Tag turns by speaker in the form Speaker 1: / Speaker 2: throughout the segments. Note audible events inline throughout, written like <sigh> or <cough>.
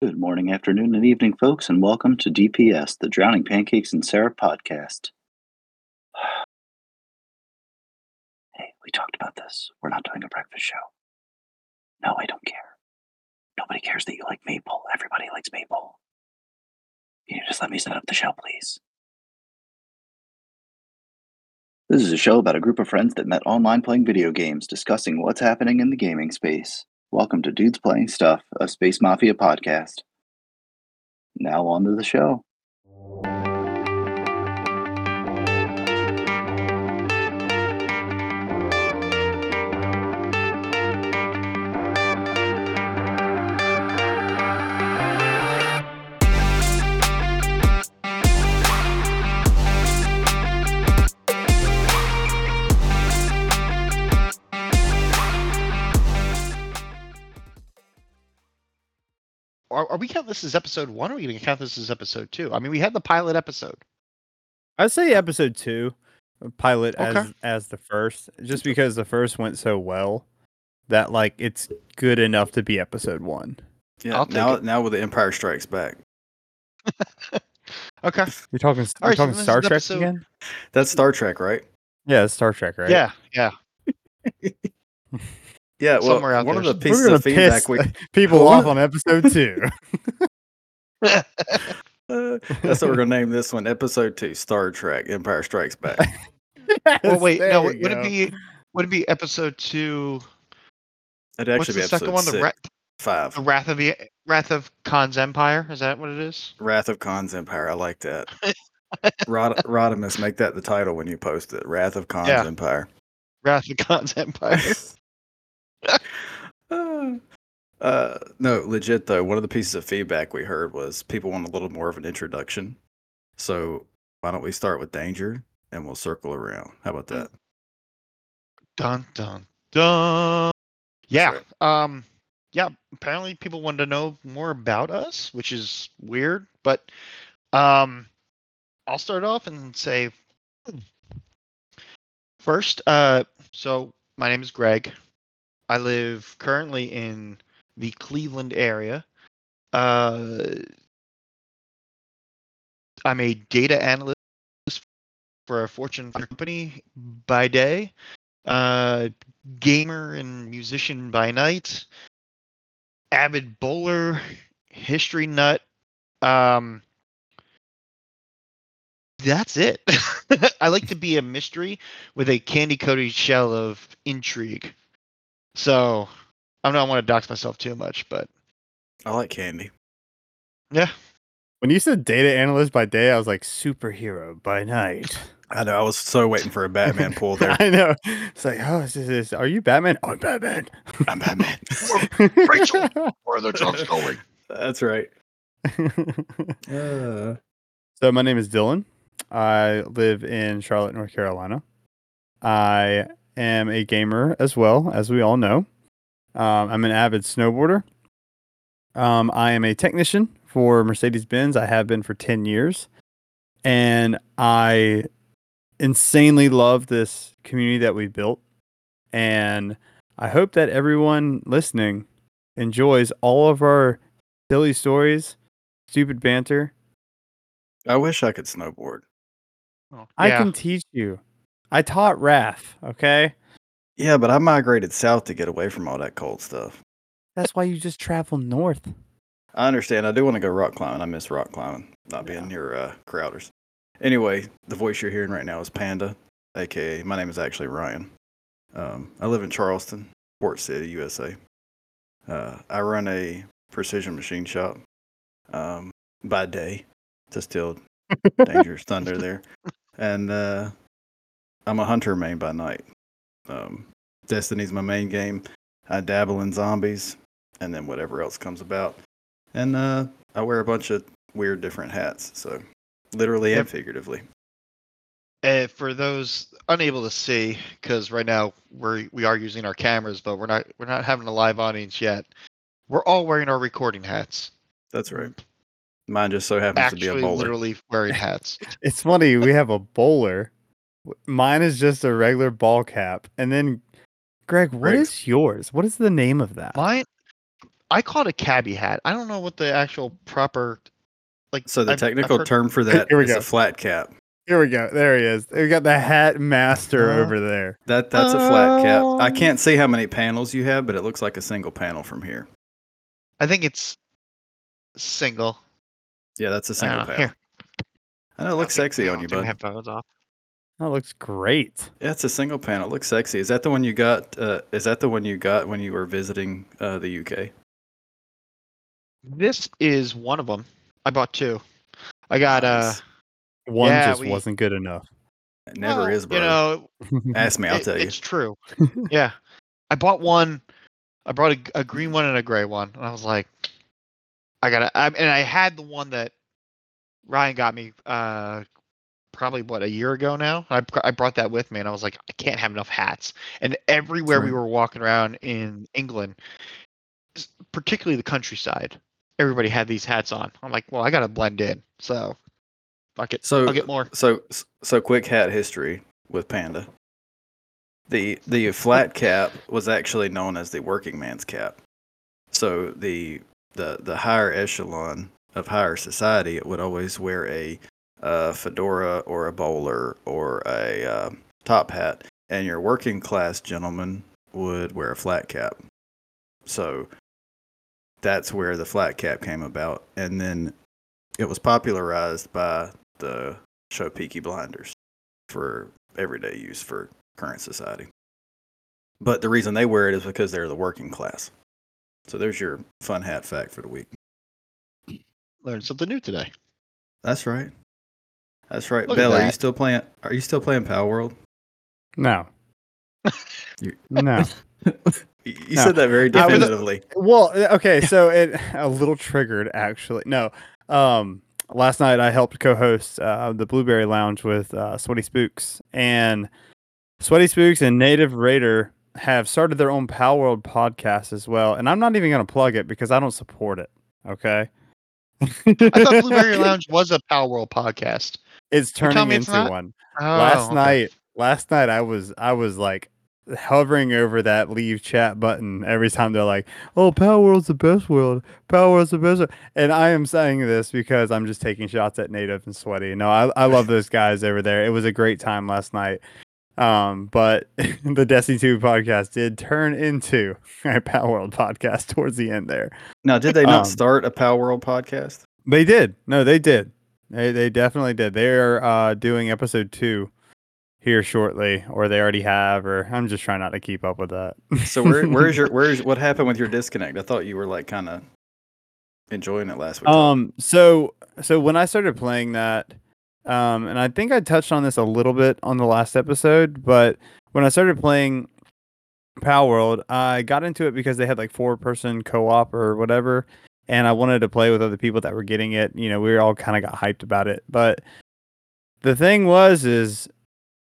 Speaker 1: Good morning, afternoon, and evening, folks, and welcome to DPS, the Drowning Pancakes and Syrup podcast. <sighs> hey, we talked about this. We're not doing a breakfast show. No, I don't care. Nobody cares that you like maple. Everybody likes maple. Can you just let me set up the show, please? This is a show about a group of friends that met online playing video games, discussing what's happening in the gaming space. Welcome to Dudes Playing Stuff, a Space Mafia podcast. Now on to the show.
Speaker 2: Are, are we counting this as episode one, or are we going to count this as episode two? I mean, we had the pilot episode.
Speaker 3: I'd say episode two, uh, pilot as
Speaker 2: Okay.
Speaker 3: as the first, just because the first went so well that like it's good enough to be episode one.
Speaker 4: Yeah,
Speaker 2: I'll
Speaker 4: now
Speaker 2: it.
Speaker 4: now with the Empire Strikes Back. <laughs>
Speaker 2: Okay. <laughs>
Speaker 3: You're talking, you're
Speaker 2: All right, so
Speaker 3: talking
Speaker 2: this is
Speaker 3: Star Trek
Speaker 2: episode-
Speaker 3: again?
Speaker 4: That's Star Trek, right?
Speaker 3: Yeah, it's Star Trek, right?
Speaker 2: Yeah, yeah. <laughs>
Speaker 4: Yeah. Well,
Speaker 2: Somewhere out
Speaker 4: one
Speaker 2: there.
Speaker 4: of the
Speaker 3: We're
Speaker 4: pieces
Speaker 3: gonna
Speaker 4: of feedback
Speaker 3: piss
Speaker 4: we <laughs>
Speaker 3: people <laughs> off on episode two.
Speaker 4: uh, <laughs> that's what we're gonna name this one, Episode Two, Star Trek: Empire Strikes Back.
Speaker 2: well, wait, no.
Speaker 3: we
Speaker 2: Would it be? Would it be episode two?
Speaker 4: It'd actually
Speaker 2: What's
Speaker 4: be
Speaker 2: the
Speaker 4: episode
Speaker 2: second one? The, Ra-
Speaker 4: five.
Speaker 2: the Wrath of the Wrath of Khan's Empire. Is that what it is?
Speaker 4: Wrath of Khan's Empire. I like that. Rod- Rodimus, make that the title when you post it. Wrath of Khan's
Speaker 2: Yeah.
Speaker 4: Empire.
Speaker 2: Wrath of Khan's Empire. <laughs>
Speaker 4: uh, no, legit though. One of the pieces of feedback we heard was people want a little more of an introduction. So why don't we start with danger and we'll circle around? How about that?
Speaker 2: dun dun dun. Yeah. Um. Yeah. Apparently, people wanted to know more about us, which is weird. But, um, I'll start off and say first. Uh, so my name is Greg. I live currently in the Cleveland area. Uh, I'm a data analyst for a Fortune 500 company by day uh, gamer and musician by night, avid bowler, history nut. Um, that's it. <laughs> I like to be a mystery with a candy coated shell of intrigue. So I don't want to dox myself too much, but
Speaker 4: I like candy.
Speaker 2: yeah,
Speaker 3: When you said data analyst by day, I was like superhero by night.
Speaker 4: I know. I was so waiting for a Batman pull there. <laughs>
Speaker 3: I know. It's like, oh, is this, is, are you Batman? I'm Batman.
Speaker 4: I'm Batman. <laughs>
Speaker 2: Rachel! where are the <laughs> drugs going?
Speaker 4: That's right. Uh,
Speaker 3: So my name is Dylan. I live in Charlotte, North Carolina. I am a gamer as well, as we all know. Um, I'm an avid snowboarder. Um, I am a technician for Mercedes Benz. I have been for 10 years. And I insanely love this community that we built. And I hope that everyone listening enjoys all of our silly stories, stupid banter,
Speaker 4: I wish I could snowboard.
Speaker 3: I
Speaker 2: yeah.
Speaker 3: can teach you. I taught Raph, okay?
Speaker 4: Yeah, but I migrated south to get away from all that cold stuff.
Speaker 3: That's why you just travel north.
Speaker 4: I understand. I do want to go rock climbing. I miss rock climbing, not being near uh, Crowders. Anyway, the voice you're hearing right now is Panda, aka my name is actually Ryan. Um, I live in Charleston, Port City, USA. Uh, I run a precision machine shop um, by day to steal <laughs> dangerous thunder there, and uh, I'm a hunter main by night. Um, Destiny's my main game. I dabble in zombies, and then whatever else comes about. And uh, I wear a bunch of weird different hats, so literally
Speaker 2: Yep.
Speaker 4: and figuratively.
Speaker 2: Uh, for those unable to see, because right now we're we are using our cameras, but we're not we're not having a live audience yet. We're all wearing our recording hats.
Speaker 4: That's right. Mine just so happens to be a bowler.
Speaker 2: literally wearing hats. <laughs>
Speaker 3: It's funny, we have a bowler. Mine is just a regular ball cap. And then Greg, what is
Speaker 4: Greg's-
Speaker 3: yours? What is the name of that?
Speaker 2: Mine, I call it a cabbie hat. I don't know what the actual proper like.
Speaker 4: So the
Speaker 2: I've- I've
Speaker 4: technical
Speaker 2: heard-
Speaker 4: term for that
Speaker 3: Here we
Speaker 4: is
Speaker 3: go.
Speaker 4: a flat cap.
Speaker 3: Here we go. There he is. We got the hat master
Speaker 2: Uh,
Speaker 3: over there.
Speaker 4: That that's a flat cap. I
Speaker 2: Um,
Speaker 4: can't see how many panels you have, but it looks like a single panel from here.
Speaker 2: I think it's single.
Speaker 4: Yeah, that's a single
Speaker 2: don't
Speaker 4: panel.
Speaker 2: Here,
Speaker 4: I know it looks
Speaker 2: okay,
Speaker 4: sexy on you,
Speaker 2: turn my
Speaker 4: bud.
Speaker 2: headphones off.
Speaker 3: That looks great.
Speaker 4: Yeah, it's a single panel. It looks sexy. Is that the one you got? Uh, is that the one you got when you were visiting uh, the UK?
Speaker 2: This is one of them. I bought two. I got uh.
Speaker 3: One
Speaker 2: Yeah,
Speaker 3: just
Speaker 2: we-
Speaker 3: wasn't good enough.
Speaker 4: It never
Speaker 2: well,
Speaker 4: is, bro.
Speaker 2: You know, <laughs>
Speaker 4: Ask me, I'll
Speaker 2: it-
Speaker 4: tell you.
Speaker 2: It's true. <laughs> yeah, I bought one. I brought a, a green one and a gray one, and I was like, I gotta. I, and I had the one that Ryan got me. Uh, probably what a year ago now. I I brought that with me, and I was like, I can't have enough hats. And everywhere we were walking around in England, particularly the countryside, everybody had these hats on. I'm like, well, I gotta blend in. So, fuck it.
Speaker 4: So
Speaker 2: I'll get more.
Speaker 4: So so quick hat history with Panda. The the flat cap was actually known as the working man's cap. So the the the higher echelon of higher society would always wear a uh, fedora or a bowler or a uh, top hat, and your working class gentleman would wear a flat cap. So that's where the flat cap came about, and then it was popularized by the show Peaky Blinders for everyday use for current society. But the reason they wear it is because they're the working class. So there's your fun hat fact for the week.
Speaker 2: Learned something new today.
Speaker 4: That's right. That's right.
Speaker 2: Look at
Speaker 4: Bell, are you still playing are you still playing Palworld?
Speaker 3: No. <laughs>
Speaker 4: You-
Speaker 3: no.
Speaker 4: You <laughs> you
Speaker 3: No.
Speaker 4: said that very
Speaker 3: I was-
Speaker 4: definitively.
Speaker 3: Well, okay, so it <laughs> a little triggered actually. No. Um last night I helped co-host uh, the Blueberry Lounge with uh, Sweaty Spooks and Sweaty Spooks and Native Raider have started their own Palworld podcast as well, and I'm not even going to plug it because I don't support it. Okay.
Speaker 2: I thought Blueberry Lounge was a Palworld podcast.
Speaker 3: It's turning into one.
Speaker 2: Oh,
Speaker 3: last
Speaker 2: okay.
Speaker 3: night last night i was i was like hovering over that leave chat button every time they're like oh Palworld's the best world Palworld's the best world. and i am saying this because i'm just taking shots at native and sweaty no i, I love those guys over there it was a great time last night um but <laughs> the destiny 2 podcast did turn into <laughs> a Palworld podcast towards the end there
Speaker 4: Now, did they not
Speaker 3: Um,
Speaker 4: start a Palworld podcast?
Speaker 3: they did no they did they, they definitely did they're uh doing episode two here shortly or they already have or i'm just trying not to keep up with that
Speaker 4: So where where's your <laughs> where's what happened with your disconnect? I thought you were like kind of enjoying it last week.
Speaker 3: um so so when i started playing that um and i think i touched on this a little bit on the last episode but when i started playing Palworld, I got into it because they had like four person co op or whatever, and I wanted to play with other people that were getting it. You know, we all kind of got hyped about it. But the thing was, is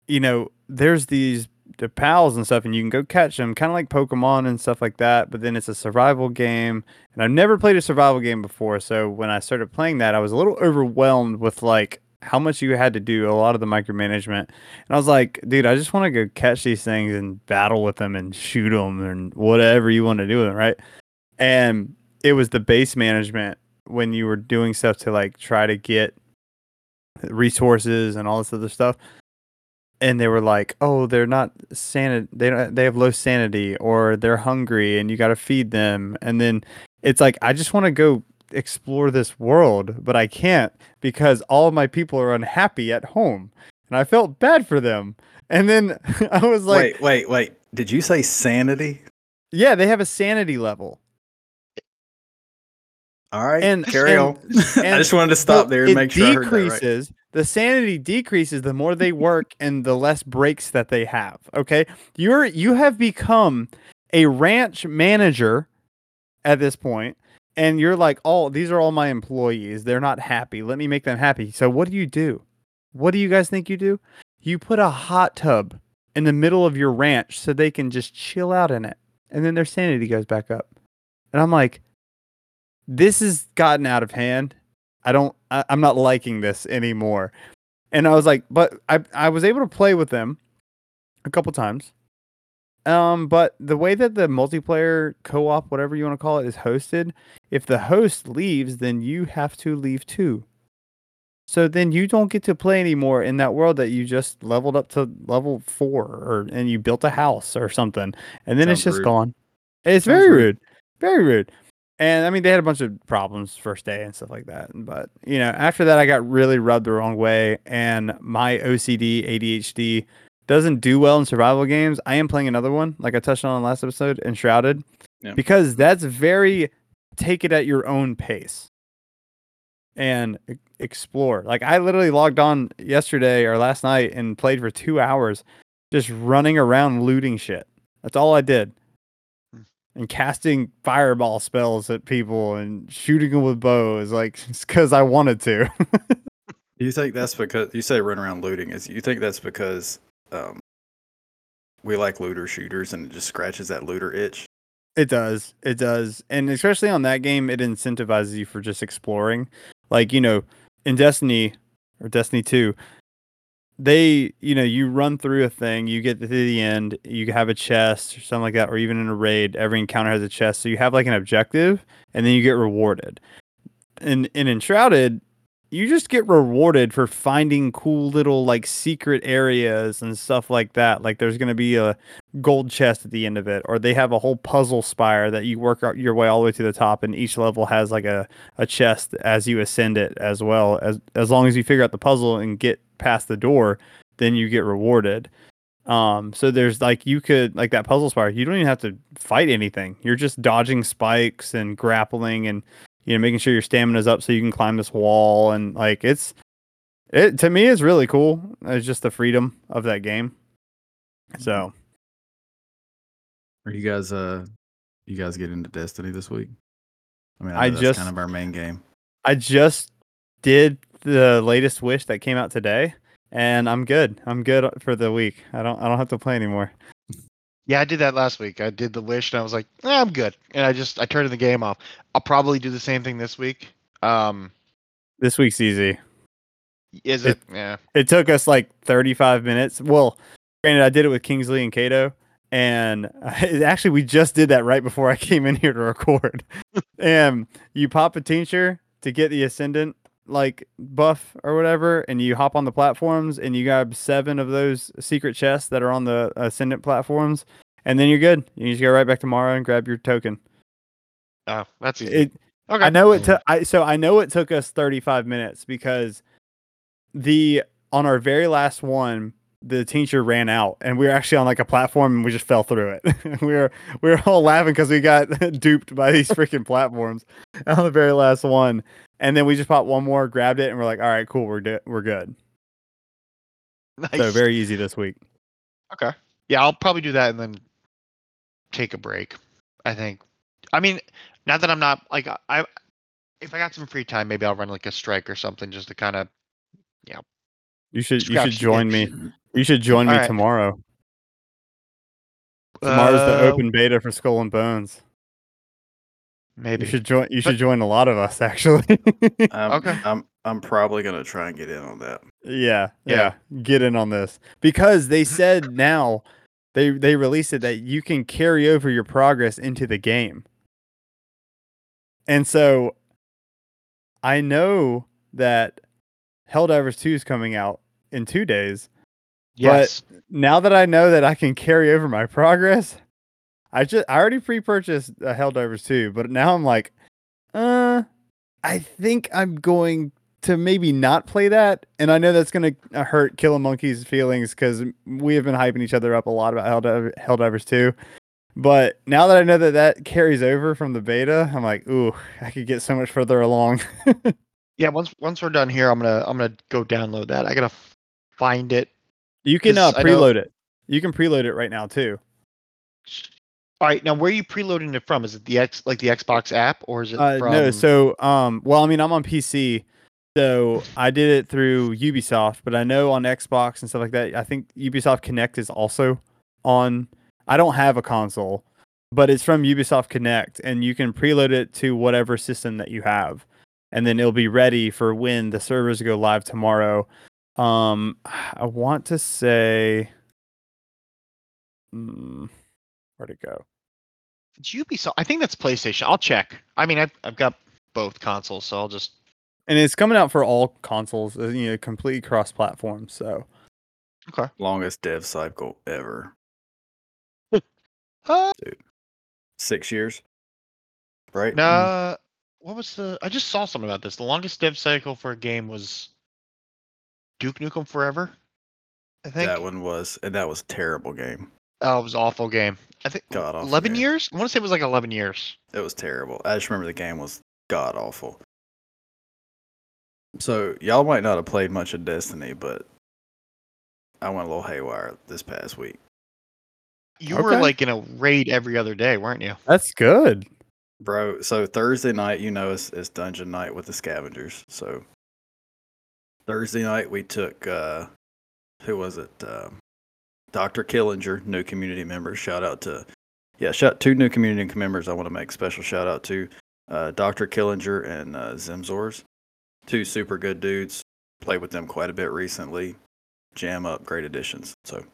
Speaker 3: you know, there's these the pals and stuff, and you can go catch them, kind of like Pokemon and stuff like that. But then it's a survival game, and I've never played a survival game before. So when I started playing that, I was a little overwhelmed with like how much you had to do, a lot of the micromanagement. And I was like, dude, I just want to go catch these things and battle with them and shoot them and whatever you want to do with them, right? And it was the base management when you were doing stuff to like try to get resources and all this other stuff. And they were like, "Oh, they're not sanity. They don't. They have low sanity, or they're hungry, and you got to feed them." And then it's like, I just want to go explore this world, but I can't because all of my people are unhappy at home, and I felt bad for them. And then <laughs> I was like,
Speaker 4: wait, wait, wait. Did you say sanity?
Speaker 3: "Yeah, they have a sanity level."
Speaker 4: All right,
Speaker 3: And-
Speaker 4: carry
Speaker 3: and-
Speaker 4: on. <laughs> I just wanted to stop there and make sure that right.
Speaker 3: decreases. The sanity decreases the more they work and the less breaks that they have. Okay, you're you have become a ranch manager at this point, and you're like, "Oh, these are all my employees. They're not happy. Let me make them happy." So what do you do? What do you guys think you do? You put a hot tub in the middle of your ranch so they can just chill out in it, and then their sanity goes back up. And I'm like, this has gotten out of hand. I don't I, I'm not liking this anymore. And I was like, but I I was able to play with them a couple times. Um, but the way that the multiplayer co-op, whatever you want to call it, is hosted, if the host leaves, then you have to leave too. So then you don't get to play anymore in that world that you just leveled up to level four, or and you built a house or something, and then it's just
Speaker 4: rude.
Speaker 3: gone. It's
Speaker 4: Sounds
Speaker 3: very
Speaker 4: rude.
Speaker 3: rude, very rude. And I mean, they had a bunch of problems first day and stuff like that. But you know, after that, I got really rubbed the wrong way, and my OCD, ADHD doesn't do well in survival games. I am playing another one, like I touched on in the last episode, Enshrouded,
Speaker 4: Yeah.
Speaker 3: because that's very take it at your own pace and explore. Like I literally logged on yesterday or last night and played for two hours, just running around looting shit. That's all I did. And casting fireball spells at people and shooting them with bows, like <laughs> it's because I wanted to.
Speaker 4: Do <laughs> you think that's because you say run around looting? Is you think that's because um, we like looter shooters and it just scratches that looter itch?
Speaker 3: It does. It does. And especially on that game, it incentivizes you for just exploring. Like, you know, in Destiny or Destiny 2, they, you know, you run through a thing, you get to the end, you have a chest or something like that, or even in a raid, every encounter has a chest. So you have like an objective and then you get rewarded. And in Enshrouded, you just get rewarded for finding cool little like secret areas and stuff like that. Like there's gonna be a gold chest at the end of it, or they have a whole puzzle spire that you work your way all the way to the top, and each level has like a, a chest as you ascend it as well. As as long as you figure out the puzzle and get past the door, then you get rewarded. Um, so there's like you could like that puzzle spire, you don't even have to fight anything. You're just dodging spikes and grappling and you know making sure your stamina's up so you can climb this wall and like it's it to me is really cool. It's just the freedom of that game. So
Speaker 4: Are you guys uh you guys get into Destiny this week? I mean,
Speaker 3: I
Speaker 4: I, that's
Speaker 3: just-
Speaker 4: kind of our main game.
Speaker 3: I just did the latest wish that came out today, and I'm good. I'm good for the week. I don't I don't have to play anymore.
Speaker 2: Yeah, I did that last week. I did the wish, and I was like, eh, I'm good, and I just I turned the game off. I'll probably do the same thing this week. Um,
Speaker 3: This week's easy.
Speaker 2: is
Speaker 3: It-
Speaker 2: it? Yeah.
Speaker 3: It took us like 35 minutes. Well, granted, I did it with Kingsley and Cato and <laughs> actually, we just did that right before I <laughs> came in here to record. <laughs> and you pop a tincture to get the ascendant like buff or whatever, and you hop on the platforms and you grab seven of those secret chests that are on the ascendant platforms, and then you're good. You just go right back tomorrow and grab your token.
Speaker 2: Oh, that's easy.
Speaker 3: It,
Speaker 2: okay.
Speaker 3: I know it took. I so I know it took us 35 minutes because the on our very last one, the tincture ran out, and we were actually on like a platform, and we just fell through it. <laughs> we were we were all laughing because we got <laughs> duped by these freaking platforms <laughs> on the very last one, and then we just popped one more, grabbed it, and we're like, all right, cool, we're do- we're good.
Speaker 2: Nice.
Speaker 3: So very easy this week.
Speaker 2: Okay. Yeah, I'll probably do that and then take a break. I think. I mean, not that I'm not like I. If I got some free time, maybe I'll run like a strike or something just to kind of.
Speaker 3: You should you should
Speaker 2: Scratch
Speaker 3: should join
Speaker 2: itch.
Speaker 3: me. You should join me
Speaker 2: Alright.
Speaker 3: tomorrow. Tomorrow's the
Speaker 2: Uh,
Speaker 3: open beta for Skull and Bones.
Speaker 2: Maybe.
Speaker 3: You should join. You should join a lot of us <laughs> actually.
Speaker 4: I'm,
Speaker 2: Okay.
Speaker 4: I'm I'm probably gonna try and get in on that.
Speaker 3: Yeah,
Speaker 2: Yeah.
Speaker 3: yeah, Get in on this because they <laughs> said now they they released it that you can carry over your progress into the game. And so I know that Helldivers 2 is coming out in 2 days.
Speaker 2: yes.
Speaker 3: Now that I know that I can carry over my progress, I just I already pre-purchased uh, Helldivers 2, but now I'm like uh I think I'm going to maybe not play that, and I know that's going to hurt Killer Monkey's feelings because we have been hyping each other up a lot about Helldiver, Helldivers 2. But now that I know that that carries over from the beta, I'm like, ooh, I could get so much further along. <laughs>
Speaker 2: Yeah. Once once we're done here, I'm gonna I'm gonna go download that. I gotta find it.
Speaker 3: you can uh,
Speaker 2: 'Cause I know-
Speaker 3: preload it. You can preload it right now too.
Speaker 2: All right. Now, where are you preloading it from? Is it the X like the Xbox app or is it
Speaker 3: Uh,
Speaker 2: from?
Speaker 3: no, so um, well, I mean, I'm on PC, so I did it through Ubisoft, but I know on Xbox and stuff like that, I think Ubisoft Connect is also on. I don't have a console, but it's from Ubisoft Connect, and you can preload it to whatever system that you have, and then it'll be ready for when the servers go live tomorrow. Um, I want to say, mm, Where'd it go?
Speaker 2: It's Ubisoft. I think that's PlayStation. I'll check. I mean, I've I've got both consoles, so I'll just.
Speaker 3: And it's coming out for all consoles, uh, you know, completely cross-platform. So Okay.
Speaker 4: Longest dev cycle ever. <laughs>
Speaker 2: Uh,
Speaker 4: Six years. Right?
Speaker 2: nah. What was the? I just saw something about this. The longest dev cycle for a game was Duke Nukem Forever. I think
Speaker 4: That one was, and that was a terrible game.
Speaker 2: Oh, it was awful game. I think
Speaker 4: God awful
Speaker 2: eleven
Speaker 4: game.
Speaker 2: years. I want to say it was like eleven years.
Speaker 4: It was terrible. I just remember the game was god awful. So y'all might not have played much of Destiny, but I went a little haywire this past week.
Speaker 2: You were like in a raid every other day, weren't you?
Speaker 3: that's good.
Speaker 4: Bro, so Thursday night, you know, is, is dungeon night with the scavengers. So Thursday night we took uh who was it? Um Dr. Killinger, new community member. Shout out to yeah, shout two new community members I want to make special shout out to. Uh, Dr. Killinger and uh, Zimzors. Two super good dudes. Played with them quite a bit recently. Jam up, great additions. So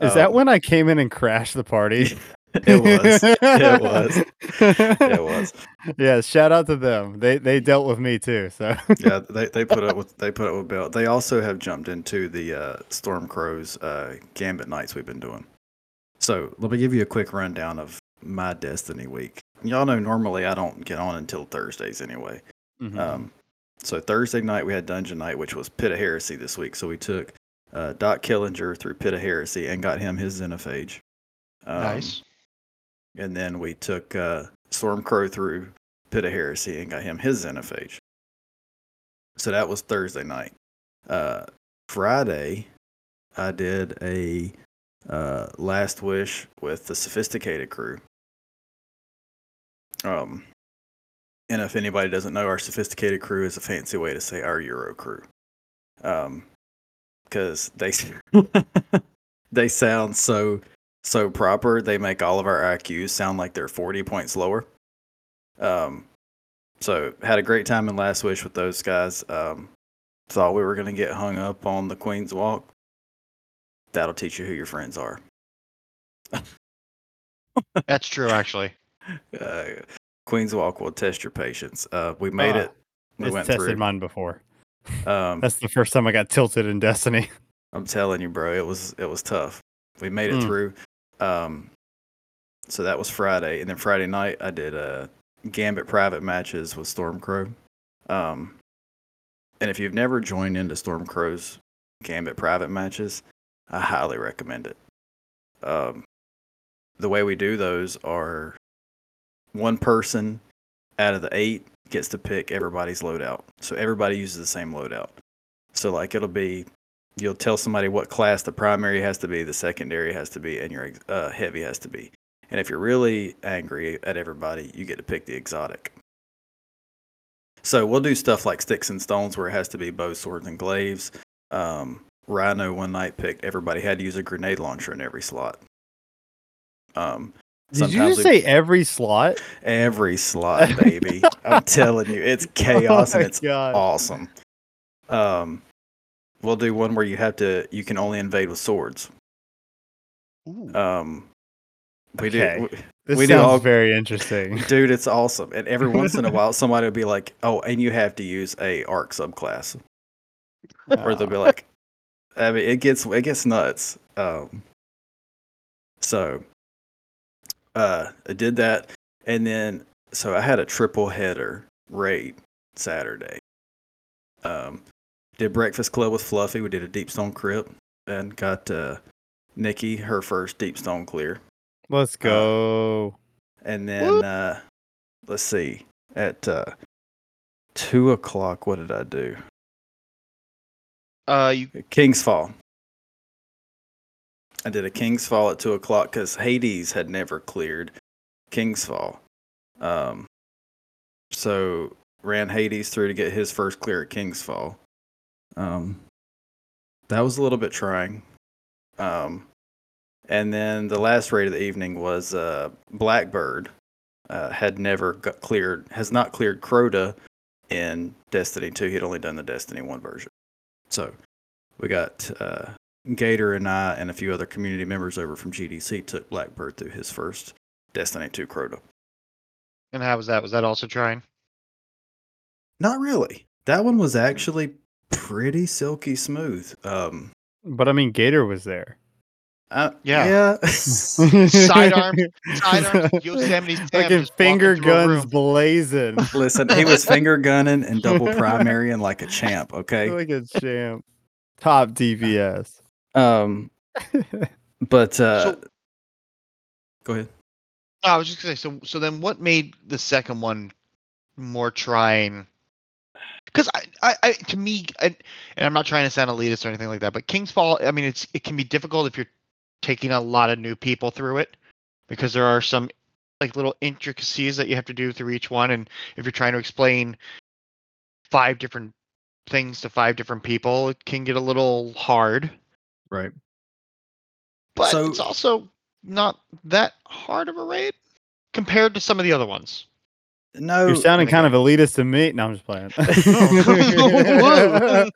Speaker 3: Is that
Speaker 4: um,
Speaker 3: when I came in and crashed the party? <laughs> <laughs>
Speaker 4: it was. It was. It <laughs> was.
Speaker 3: Yeah, shout out to them. They they dealt with me too. So
Speaker 4: yeah, <laughs> they, they put up with they put up with Bill. They also have jumped into the uh, Stormcrow's uh, Gambit nights we've been doing. So let me give you a quick rundown of my Destiny week. Y'all know normally I don't get on until Thursdays anyway.
Speaker 3: Mhm.
Speaker 4: Um, so Thursday night we had Dungeon Night, which was Pit of Heresy this week. So we took uh, Doc Killinger through Pit of Heresy and got him his Xenophage. Um,
Speaker 2: nice.
Speaker 4: And then we took uh, Stormcrow through Pit of Heresy and got him his Xenophage. So that was Thursday night. Uh, Friday, I did a uh, Last Wish with the Sophisticated crew. Um, and if anybody doesn't know, our Sophisticated crew is a fancy way to say our Euro crew. Um, because they <laughs> they sound so so proper. They make all of our IQs sound like they're 40 points lower. Um, so had a great time in Last Wish with those guys. Um, thought we were gonna get hung up on the Queen's Walk. That'll teach you who your friends are. <laughs>
Speaker 2: That's true, actually.
Speaker 4: Uh, Queen's Walk will test your patience. Uh, we made
Speaker 3: Ah,
Speaker 4: it. We
Speaker 3: it's
Speaker 4: went
Speaker 3: tested
Speaker 4: through.
Speaker 3: mine before.
Speaker 4: Um,
Speaker 3: That's the first time I got tilted in Destiny.
Speaker 4: I'm telling you, bro, it was it was tough. We made it
Speaker 3: Mm.
Speaker 4: through. Um, so that was Friday, and then Friday night I did uh, Gambit private matches with Stormcrow. Um, and if you've never joined into Stormcrow's Gambit private matches, I highly recommend it. Um, the way we do those are one person out of the eight gets to pick everybody's loadout. So everybody uses the same loadout. So like it'll be you'll tell somebody what class the primary has to be, the secondary has to be, and your uh, heavy has to be. And if you're really angry at everybody, you get to pick the exotic. So we'll do stuff like sticks and stones where it has to be bow, swords, and glaives. Um, Rhino one night picked everybody had to use a grenade launcher in every slot. Um,
Speaker 3: Did you just say every slot?
Speaker 4: every slot, <laughs> baby? I'm telling you, it's <laughs> chaos
Speaker 3: oh
Speaker 4: and it's
Speaker 3: God.
Speaker 4: awesome. Um, we'll do one where you have to you can only invade with swords.
Speaker 2: Ooh.
Speaker 4: Um, we
Speaker 3: Okay.
Speaker 4: do,
Speaker 3: This
Speaker 4: we do
Speaker 3: sounds
Speaker 4: all-
Speaker 3: very interesting. <laughs>
Speaker 4: dude. It's awesome. And every <laughs> once in a while, somebody will be like, "Oh, and you have to use a arc subclass," or they'll be like, "I mean, it gets it gets nuts." Um, so, uh, I did that, and then so I had a triple header raid Saturday. Um, did breakfast club with Fluffy. We did a deep stone crypt and got uh, Nikki her first deep stone clear.
Speaker 3: Let's go.
Speaker 4: And then uh, let's see at uh, two o'clock. What did I do?
Speaker 2: Uh, you
Speaker 4: King's Fall. I did a King's Fall at two o'clock because Hades had never cleared King's Fall. Um, so ran Hades through to get his first clear at King's Fall. Um, that was a little bit trying. Um, and then the last raid of the evening was uh, Blackbird. Uh, had never got cleared, has not cleared Crota in Destiny 2. He had only done the Destiny 1 version. So we got uh, Gator and I and a few other community members over from GDC took Blackbird through his first Destiny 2 Crota.
Speaker 2: And how was that? Was that also trying?
Speaker 4: Not really. That one was actually pretty silky smooth. Um,
Speaker 3: But I mean, Gator was there.
Speaker 4: uh,
Speaker 2: Yeah.
Speaker 4: yeah. <laughs>
Speaker 2: Sidearm- sidearm, Yosemite Sam
Speaker 3: Fucking finger guns blazing.
Speaker 4: Listen, he was <laughs> finger gunning and double primary and like a champ. Okay.
Speaker 3: like a champ. Top DPS.
Speaker 4: Um, <laughs> but uh,
Speaker 2: So-
Speaker 4: go ahead.
Speaker 2: I was just gonna say. So, so then, what made the second one more trying? Because I, I, I, to me, I, and I'm not trying to sound elitist or anything like that, but King's Fall. I mean, it's it can be difficult if you're taking a lot of new people through it, because there are some like little intricacies that you have to do through each one, and if you're trying to explain five different things to five different people, it can get a little hard.
Speaker 4: Right.
Speaker 2: But
Speaker 4: So-
Speaker 2: it's also not that hard of a raid compared to some of the other ones.
Speaker 4: No,
Speaker 3: You're sounding kind of elitist to me. No, I'm just playing. <laughs> <laughs>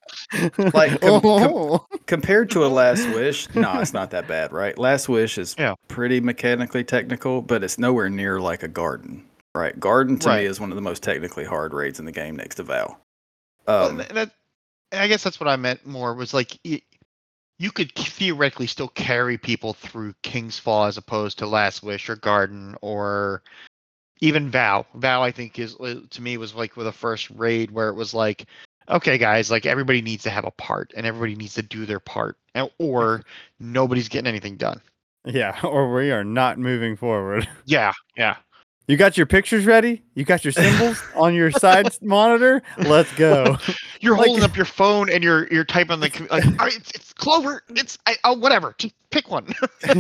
Speaker 4: Like, com- com- compared to a Last Wish, no, it's not that bad, right? Last Wish is
Speaker 2: Yeah.
Speaker 4: pretty mechanically technical, but it's nowhere near like a Garden, right? Garden to
Speaker 2: Right.
Speaker 4: me is one of the most technically hard raids in the game next to
Speaker 2: Vow.
Speaker 4: Um,
Speaker 2: th- that, I guess that's what I meant more was like y- you could theoretically still carry people through King's Fall as opposed to Last Wish or Garden or even Vow. Vow, I think, is uh, to me was like with the first raid where it was like, okay, guys, like everybody needs to have a part and everybody needs to do their part, and- or nobody's getting anything done.
Speaker 3: yeah, <laughs> or we are not moving forward.
Speaker 2: Yeah, yeah.
Speaker 3: You got your pictures ready? You got your symbols <laughs> on your side monitor? Let's go. <laughs>
Speaker 2: You're
Speaker 3: Like-
Speaker 2: holding up your phone and you're you're typing the <laughs> like, "All right, it's, it's Clover. It's I, oh whatever. Just pick one.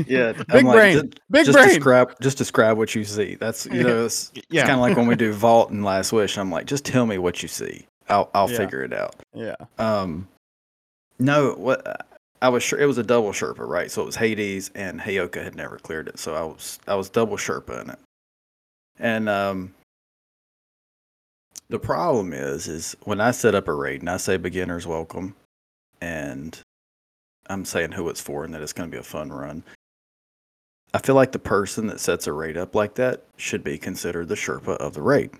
Speaker 4: yeah,
Speaker 3: Big brain.
Speaker 4: Just,
Speaker 3: Big
Speaker 4: just
Speaker 3: brain.
Speaker 4: describe, just describe what you see. That's you know, it's,
Speaker 2: Yeah.
Speaker 4: kind of like when we do Vault and Last Wish. I'm like, just tell me what you see. I'll I'll
Speaker 3: Yeah.
Speaker 4: figure it out.
Speaker 3: Yeah.
Speaker 4: Um, no, what I was sure it was a double Sherpa, right? So it was Hades and Hayoka had never cleared it, so I was I was double Sherpa in it. And um, the problem is, is when I set up a raid and I say beginners welcome, and I'm saying who it's for and that it's going to be a fun run. I feel like the person that sets a raid up like that should be considered the Sherpa of the raid,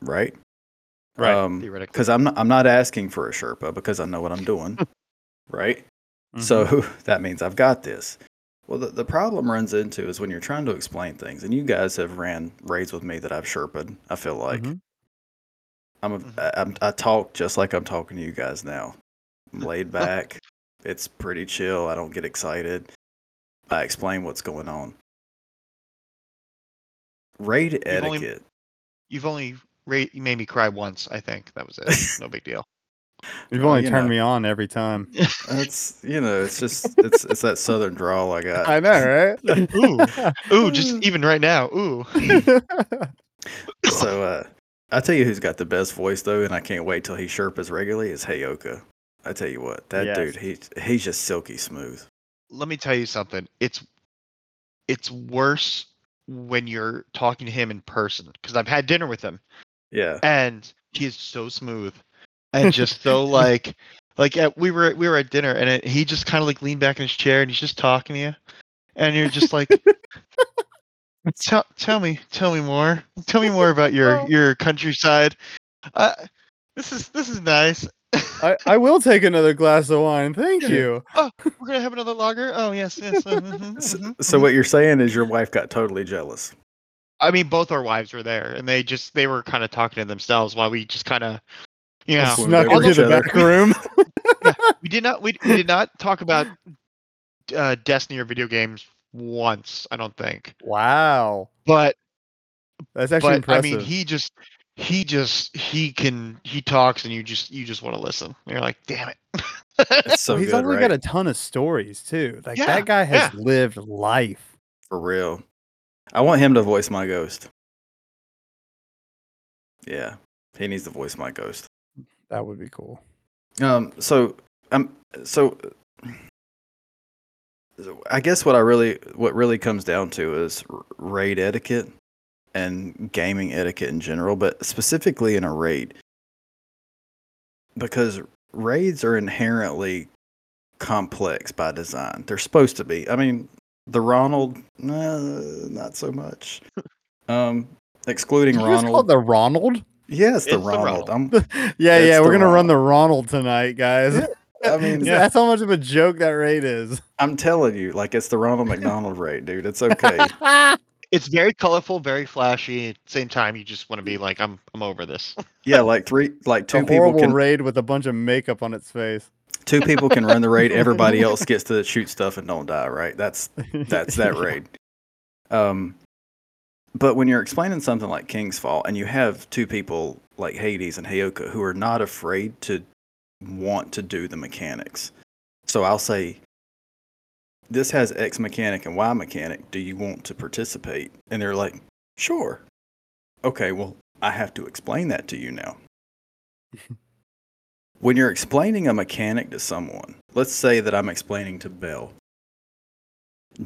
Speaker 4: right?
Speaker 3: Right.
Speaker 4: Um,
Speaker 2: Theoretically.
Speaker 4: because I'm not, I'm not asking for a Sherpa because I know what I'm doing, <laughs> right?
Speaker 3: Mhm.
Speaker 4: So <laughs> that means I've got this. Well, the, the problem runs into is when you're trying to explain things, and you guys have ran raids with me that I've Sherpa'd. I feel like
Speaker 3: Mhm.
Speaker 4: I'm, a,
Speaker 2: Mhm.
Speaker 4: I, I'm I talk just like I'm talking to you guys now. I'm laid <laughs> back. it's pretty chill. I don't get excited. I explain what's going on. Raid
Speaker 2: only-
Speaker 4: etiquette.
Speaker 2: You've only ra- you made me cry once. I think that was it. No big deal.
Speaker 3: You've
Speaker 4: Well,
Speaker 3: only
Speaker 4: you
Speaker 3: turned
Speaker 4: know.
Speaker 3: me on every time. <laughs>
Speaker 4: It's you know, it's just it's it's that southern drawl I got.
Speaker 3: I know, right?
Speaker 2: Ooh. Ooh, just <laughs> even right now. Ooh. <laughs>
Speaker 4: So uh I tell you who's got the best voice though, and I can't wait till he Sherpas regularly is Hayoka. I tell you what, that
Speaker 3: Yes.
Speaker 4: dude, he he's just silky smooth.
Speaker 2: Let me tell you something. It's it's worse when you're talking to him in person because I've had dinner with him
Speaker 4: Yeah.
Speaker 2: and he is so smooth and just so <laughs> like like at, we were we were at dinner and it, he just kind of like leaned back in his chair and he's just talking to you and you're just like <laughs> tell tell me tell me more tell me more about your <laughs> your countryside uh, this is this is nice
Speaker 3: I, I will take another glass of wine. Thank you.
Speaker 2: Oh, we're gonna have another lager oh yes yes uh, mhm,
Speaker 4: So,
Speaker 2: mhm,
Speaker 4: so
Speaker 2: mhm."
Speaker 4: what you're saying is your wife got totally jealous.
Speaker 2: i mean both our wives were there and they just they were kind of talking to themselves while we just kind of you know
Speaker 4: Well,
Speaker 3: Snuck into the
Speaker 4: other.
Speaker 3: back room. <laughs>
Speaker 2: we did not we, we did not talk about uh, destiny or video games once i don't think
Speaker 3: wow.
Speaker 2: but
Speaker 3: That's actually
Speaker 2: but I mean, he just he just he can he talks and you just you just want to listen. And you're like, damn it.
Speaker 4: It's <laughs> so
Speaker 3: Well, he's
Speaker 4: good,
Speaker 3: also
Speaker 4: right?
Speaker 3: got a ton of stories too. Like
Speaker 2: Yeah,
Speaker 3: that guy has
Speaker 2: yeah.
Speaker 3: lived life.
Speaker 4: For real. I want him to voice my ghost. Yeah. He needs to voice my ghost.
Speaker 3: That would be cool.
Speaker 4: Um. So um. So. so I guess what I really what really comes down to is raid etiquette and gaming etiquette in general, but specifically in a raid, because raids are inherently complex by design. They're supposed to be. I mean, the Ronald, nah, not so much. <laughs> Um, excluding
Speaker 3: Did you just call
Speaker 4: Ronald.
Speaker 3: the Ronald?
Speaker 4: Yes, the
Speaker 2: It's the
Speaker 4: Ronald.
Speaker 2: Ronald.
Speaker 4: I'm, <laughs>
Speaker 3: yeah,
Speaker 4: It's
Speaker 3: yeah, we're gonna run the Ronald tonight, guys.
Speaker 4: I mean,
Speaker 3: Yeah, That's how much of a joke that raid is.
Speaker 4: I'm telling you, like it's the Ronald McDonald raid, dude. It's okay. <laughs>
Speaker 2: It's very colorful, very flashy. At the same time, you just want to be like, I'm I'm over this. <laughs>
Speaker 4: yeah, like three, like
Speaker 3: a
Speaker 4: two people
Speaker 3: horrible
Speaker 4: can
Speaker 3: raid with a bunch of makeup on its face.
Speaker 4: two people can run the raid. Everybody else gets to shoot stuff and don't die. Right? That's that's that
Speaker 3: Yeah.
Speaker 4: raid. Um, but when you're explaining something like King's Fall and you have two people like Hades and Hayoka who are not afraid to want to do the mechanics, so I'll say, this has X mechanic and Y mechanic. Do you want to participate? And they're like, sure. Okay, well, I have to explain that to you now. <laughs> when you're explaining a mechanic to someone, let's say that I'm explaining to Bell.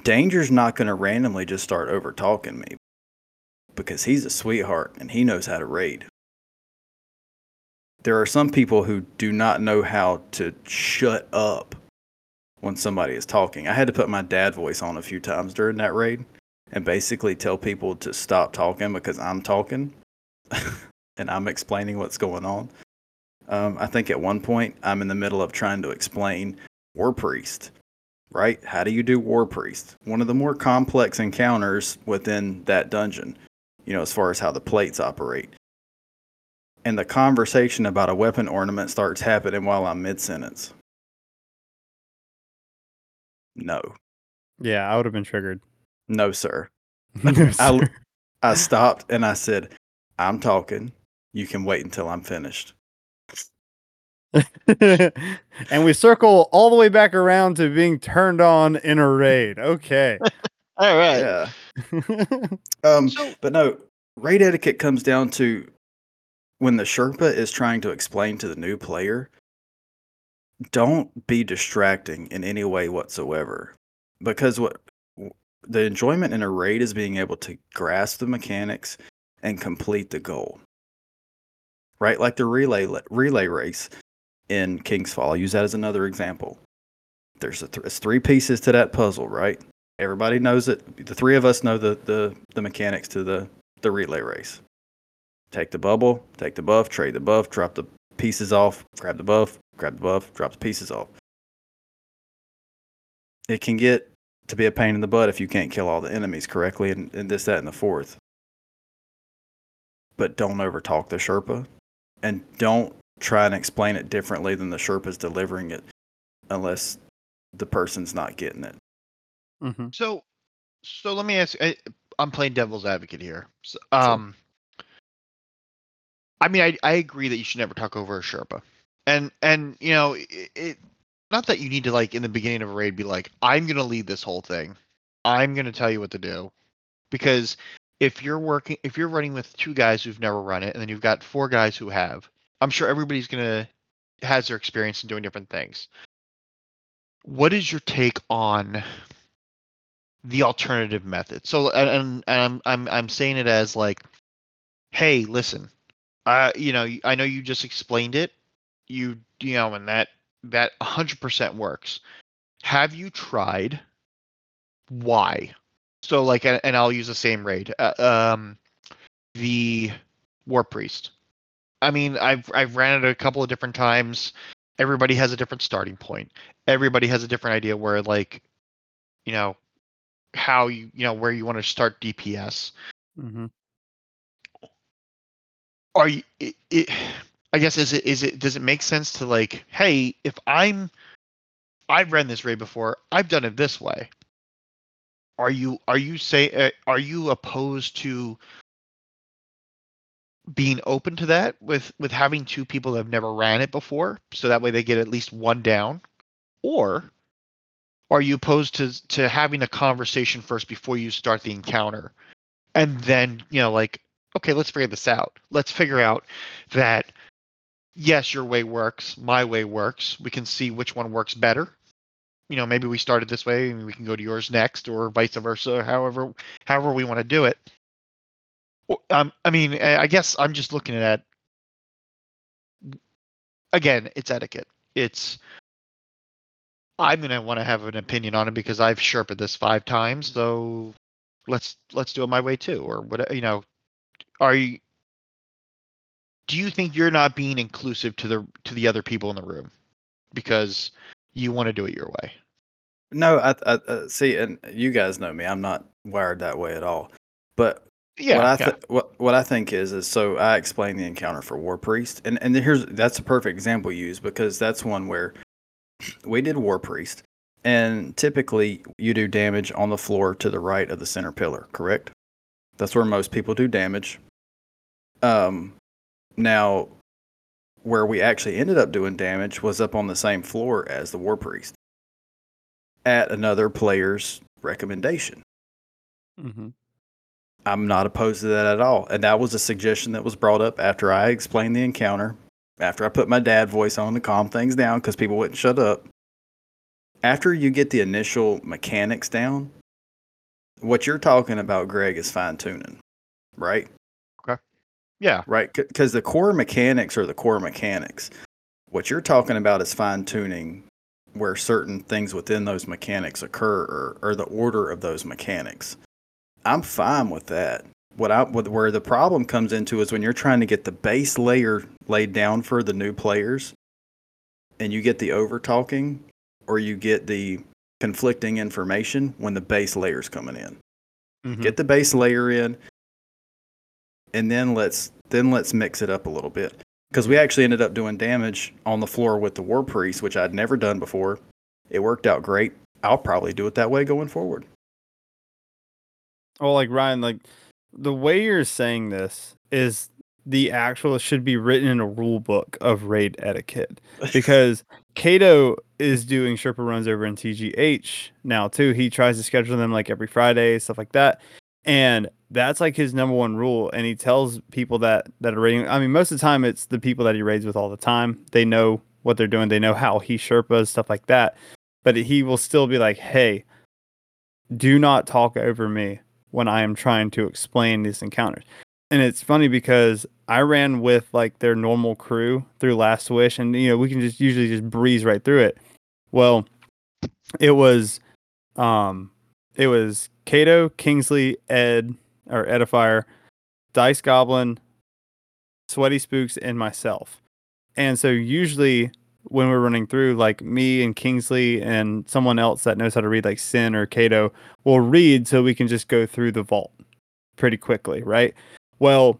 Speaker 4: Danger's not going to randomly just start over talking me because he's a sweetheart and he knows how to raid. There are some people who do not know how to shut up when somebody is talking. I had to put my dad voice on a few times during that raid and basically tell people to stop talking because I'm talking <laughs> and I'm explaining what's going on. Um, I think at one point I'm in the middle of trying to explain War Priest, right? How do you do War Priest? One of the more complex encounters within that dungeon, you know, as far as how the plates operate. And the conversation about a weapon ornament starts happening while I'm mid sentence. No,
Speaker 3: Yeah, I would have been triggered.
Speaker 4: no, sir. <laughs>
Speaker 3: No, <laughs>
Speaker 4: I. I stopped and I said, I'm talking. You can wait until I'm finished. <laughs>
Speaker 3: and we circle all the way back around to being turned on in a raid. Okay.
Speaker 2: All right.
Speaker 4: Yeah. <laughs> Um,
Speaker 2: So-
Speaker 4: but no, raid etiquette comes down to when the Sherpa is trying to explain to the new player, don't be distracting in any way whatsoever. Because what the enjoyment in a raid is being able to grasp the mechanics and complete the goal. Right? Like the relay relay race in King's Fall. I'll use that as another example. There's a th- it's three pieces to that puzzle, right? Everybody knows it. The three of us know the, the, the mechanics to the, the relay race. Take the bubble, take the buff, trade the buff, drop the pieces off, grab the buff, grab the buff, drop the pieces off. It can get to be a pain in the butt if you can't kill all the enemies correctly and, and this, that, and the fourth. But don't overtalk the Sherpa and don't try and explain it differently than the Sherpa's delivering it unless the person's not getting it.
Speaker 3: Hmm
Speaker 2: So, so let me ask. I, I'm playing devil's advocate here. So,
Speaker 4: Sure.
Speaker 2: um, I mean, I I agree that you should never talk over a Sherpa, and and you know it, it. Not that you need to like in the beginning of a raid be like, I'm gonna lead this whole thing. I'm gonna tell you what to do, because if you're working, if you're running with two guys who've never run it, and then you've got four guys who have, I'm sure everybody's gonna has their experience in doing different things. What is your take on the alternative method. So and, and, I'm I'm I'm saying it as like, hey, listen, uh, you know, I know you just explained it, you you know, and that that 100% works. Have you tried? Why? So like, and, and I'll use the same raid. Uh, um, the War Priest. I mean, I've I've ran it a couple of different times. Everybody has a different starting point. Everybody has a different idea where like, you know, how you you know where you want to start DPS.
Speaker 3: hmm
Speaker 2: Are you it, it I guess is it is it does it make sense to like, hey, if I'm I've ran this raid before, I've done it this way. Are you are you say uh, are you opposed to being open to that with with having two people that have never ran it before so that way they get at least one down or are you opposed to to having a conversation first before you start the encounter? And then you know like okay let's figure this out. Let's figure out that yes your way works my way works. We can see which one works better. You know maybe we started this way and we can go to yours next or vice versa however however we want to do it. Um, i mean i guess i'm just looking at again it's etiquette. It's I'm gonna want to have an opinion on it because I've sharpened this five times. So let's let's do it my way too, or what you know. Are you? Do you think you're not being inclusive to the to the other people in the room because you want to do it your way?
Speaker 4: No, I, I uh, see, and you guys know me. I'm not wired that way at all. But
Speaker 2: Yeah.
Speaker 4: what I
Speaker 2: yeah.
Speaker 4: what what I think is is so I explained the encounter for War Priest, and and here's that's a perfect example you use because that's one where we did War Priest, and typically you do damage on the floor to the right of the center pillar, correct? That's where most people do damage. Um, now, where we actually ended up doing damage was up on the same floor as the War Priest, at another player's recommendation.
Speaker 3: Mm-hmm.
Speaker 4: I'm not opposed to that at all. And that was a suggestion that was brought up after I explained the encounter, after I put my dad voice on to calm things down because people wouldn't shut up. After you get the initial mechanics down, what you're talking about, Greg, is fine tuning, right? Okay.
Speaker 2: Yeah.
Speaker 4: Right? Because the core mechanics are the core mechanics. What you're talking about is fine tuning where certain things within those mechanics occur or, or the order of those mechanics. I'm fine with that. What I what, where the problem comes into is when you're trying to get the base layer laid down for the new players, and you get the over talking, or you get the conflicting information when the base layer's coming in.
Speaker 2: Mhm.
Speaker 4: Get the base layer in, and then let's then let's mix it up a little bit because we actually ended up doing damage on the floor with the war priest, which I'd never done before. It worked out great. I'll probably do it that way going forward.
Speaker 3: Oh, like Ryan, like the way you're saying this is the actual should be written in a rule book of raid etiquette <laughs> because Kato is doing Sherpa runs over in TGH now too. He tries to schedule them like every Friday, stuff like that, and that's like his number one rule. And he tells people that that are raiding. I mean, most of the time it's the people that he raids with all the time. They know what they're doing. They know how he Sherpas stuff like that. But he will still be like, "Hey, do not talk over me when I am trying to explain these encounters. And it's funny because I ran with like their normal crew through Last Wish, and you know we can just usually just breeze right through it. Well, it was, um, it was Cato, Kingsley, Ed or Edifier, Dice Goblin, Sweaty Spooks, and myself. And so usually when we're running through, like me and Kingsley and someone else that knows how to read, like Sin or Kato, will read so we can just go through the vault pretty quickly, right? Well,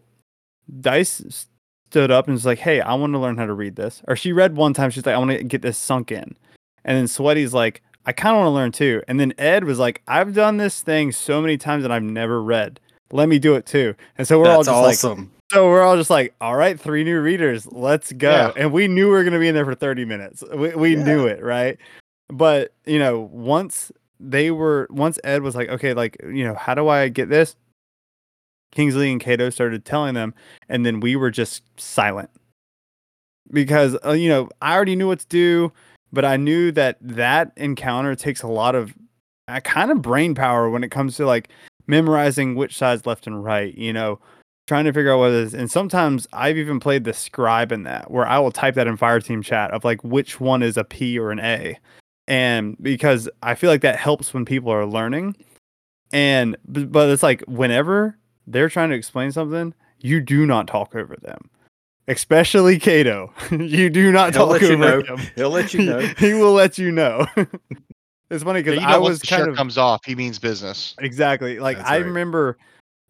Speaker 3: Dice stood up and was like, "Hey, I want to learn how to read this." Or she read one time, she's like, "I want to get this sunk in," and then Sweaty's like, "I kind of want to learn too." And then Ed was like, "I've done this thing so many times that I've never read. Let me do it too." And so we're all
Speaker 4: That's
Speaker 3: just like,
Speaker 4: awesome.
Speaker 3: So we're all just like, all right, three new readers, let's go.
Speaker 2: Yeah.
Speaker 3: And we knew we were gonna be in there for 30 minutes. We we knew it, right? But you know, once they were once Ed was like, okay, like, you know, how do I get this? Kingsley and Cato started telling them, and then we were just silent. Because uh, you know, I already knew what to do, but I knew that that encounter takes a lot of uh, kind of brain power when it comes to like memorizing which side's left and right, you know, trying to figure out what it is. And sometimes I've even played the scribe in that, where I will type that in Fireteam chat of like which one is a P or an A. And because I feel like that helps when people are learning. And but it's like whenever they're trying to explain something, you do not talk over them. Especially Kato. <laughs> you do not
Speaker 4: He'll
Speaker 3: talk
Speaker 4: let you
Speaker 3: over
Speaker 4: know.
Speaker 3: him.
Speaker 4: He'll let you know. <laughs>
Speaker 3: he will let you know. <laughs> it's funny
Speaker 2: Yeah,
Speaker 3: because
Speaker 2: you know,
Speaker 3: I
Speaker 2: once
Speaker 3: was
Speaker 2: the
Speaker 3: kind
Speaker 2: shirt
Speaker 3: of
Speaker 2: comes off, he means business.
Speaker 3: Exactly. Like
Speaker 4: That's
Speaker 3: I
Speaker 4: right.
Speaker 3: remember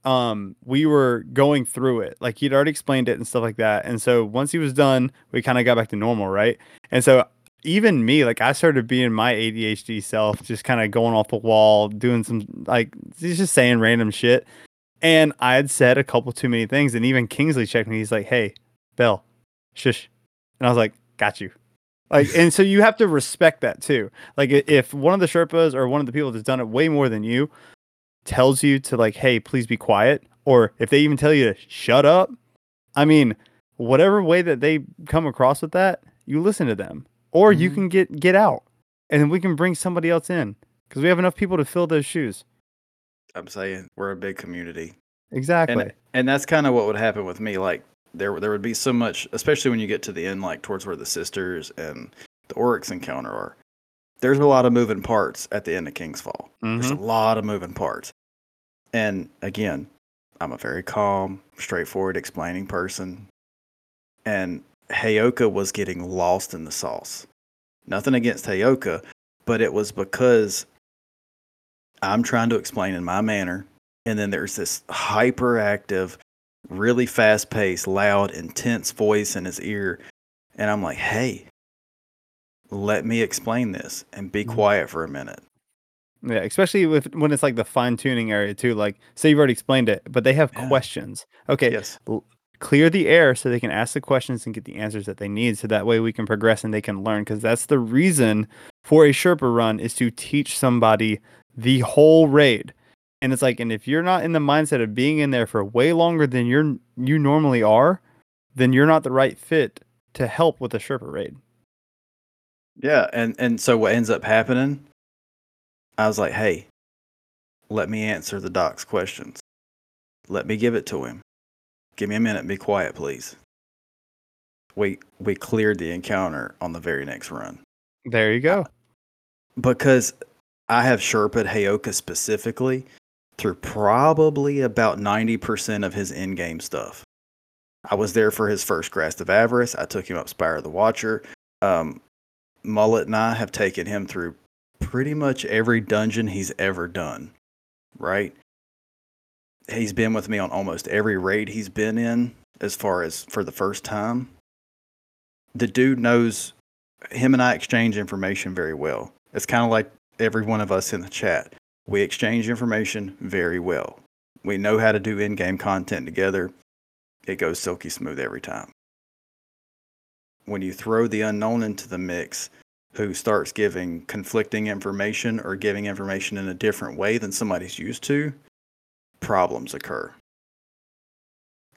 Speaker 3: um we were going through it. Like he'd already explained it and stuff like that. And so once he was done, we kind of got back to normal, right? And so even me, like I started being my ADHD self, just kind of going off the wall, doing some like he's just saying random shit. And I had said a couple too many things, and even Kingsley checked me. He's like, "Hey, Bell, shush," and I was like, "Got you." Like, and so you have to respect that too. Like, if one of the Sherpas or one of the people that's done it way more than you tells you to like, "Hey, please be quiet," or if they even tell you to shut up, I mean, whatever way that they come across with that, you listen to them, or you
Speaker 4: Mhm.
Speaker 3: can get get out, and then we can bring somebody else in because we have enough people to fill those shoes.
Speaker 4: I'm saying we're a big community.
Speaker 3: Exactly.
Speaker 4: and and that's kind of what would happen with me like there there would be so much especially when you get to the end like towards where the sisters and the oryx encounter are there's a lot of moving parts at the end of King's Fall. There's a
Speaker 3: Mhm.
Speaker 4: lot of moving parts. And again, I'm a very calm, straightforward, explaining person. And Heyoka was getting lost in the sauce. Nothing against Heyoka, but it was because I'm trying to explain in my manner. And then there's this hyperactive, really fast paced, loud, intense voice in his ear. And I'm like, hey, let me explain this and be
Speaker 3: Mhm.
Speaker 4: quiet for a minute.
Speaker 3: Yeah, especially with when it's like the fine tuning area too. Like, say you've already explained it, but they have
Speaker 4: Yeah.
Speaker 3: questions. Okay,
Speaker 4: Yes.
Speaker 3: clear the air so they can ask the questions and get the answers that they need so that way we can progress and they can learn because that's the reason for a sherpa run is to teach somebody the whole raid and it's like and if you're not in the mindset of being in there for way longer than you're you normally are then you're not the right fit to help with a sherpa raid
Speaker 4: Yeah, and and so what ends up happening? I was like, "Hey, let me answer the doc's questions. Let me give it to him. Give me a minute. Be quiet, please." We we cleared the encounter on the very next run
Speaker 3: there you go
Speaker 4: because I have Sherpa'd Heyoka specifically through probably about ninety percent of his in-game stuff. I was there for his first Grasp of Avarice. I took him up Spire of the Watcher. Um, Mullet and I have taken him through pretty much every dungeon he's ever done. Right? He's been with me on almost every raid he's been in, as far as for the first time. The dude knows him and I exchange information very well. It's kind of like every one of us in the chat. We exchange information very well. We know how to do in game content together. It goes silky smooth every time when you throw the unknown into the mix who starts giving conflicting information or giving information in a different way than somebody's used to, problems occur.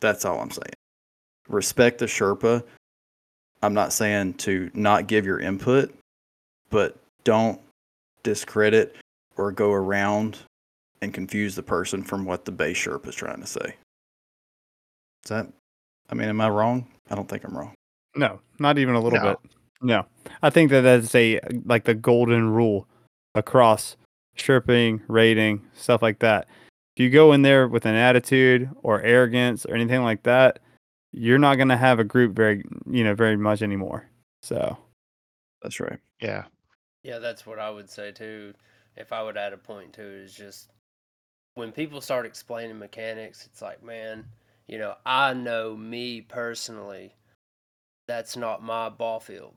Speaker 4: That's all I'm saying. Respect the Sherpa. I'm not saying to not give your input, but don't discredit or go around and confuse the person from what the base Sherpa is trying to say. Is that, I mean, am I wrong? I don't think I'm wrong.
Speaker 3: No not even a little
Speaker 2: No.
Speaker 3: bit no i think that that's a like the golden rule across chirping rating stuff like that if you go in there with an attitude or arrogance or anything like that you're not going to have a group very you know very much anymore so
Speaker 4: That's right.
Speaker 2: Yeah.
Speaker 5: Yeah, that's what I would say too. If I would add a point to it, is just when people start explaining mechanics, it's like, man, you know, I know me personally, that's not my ball field.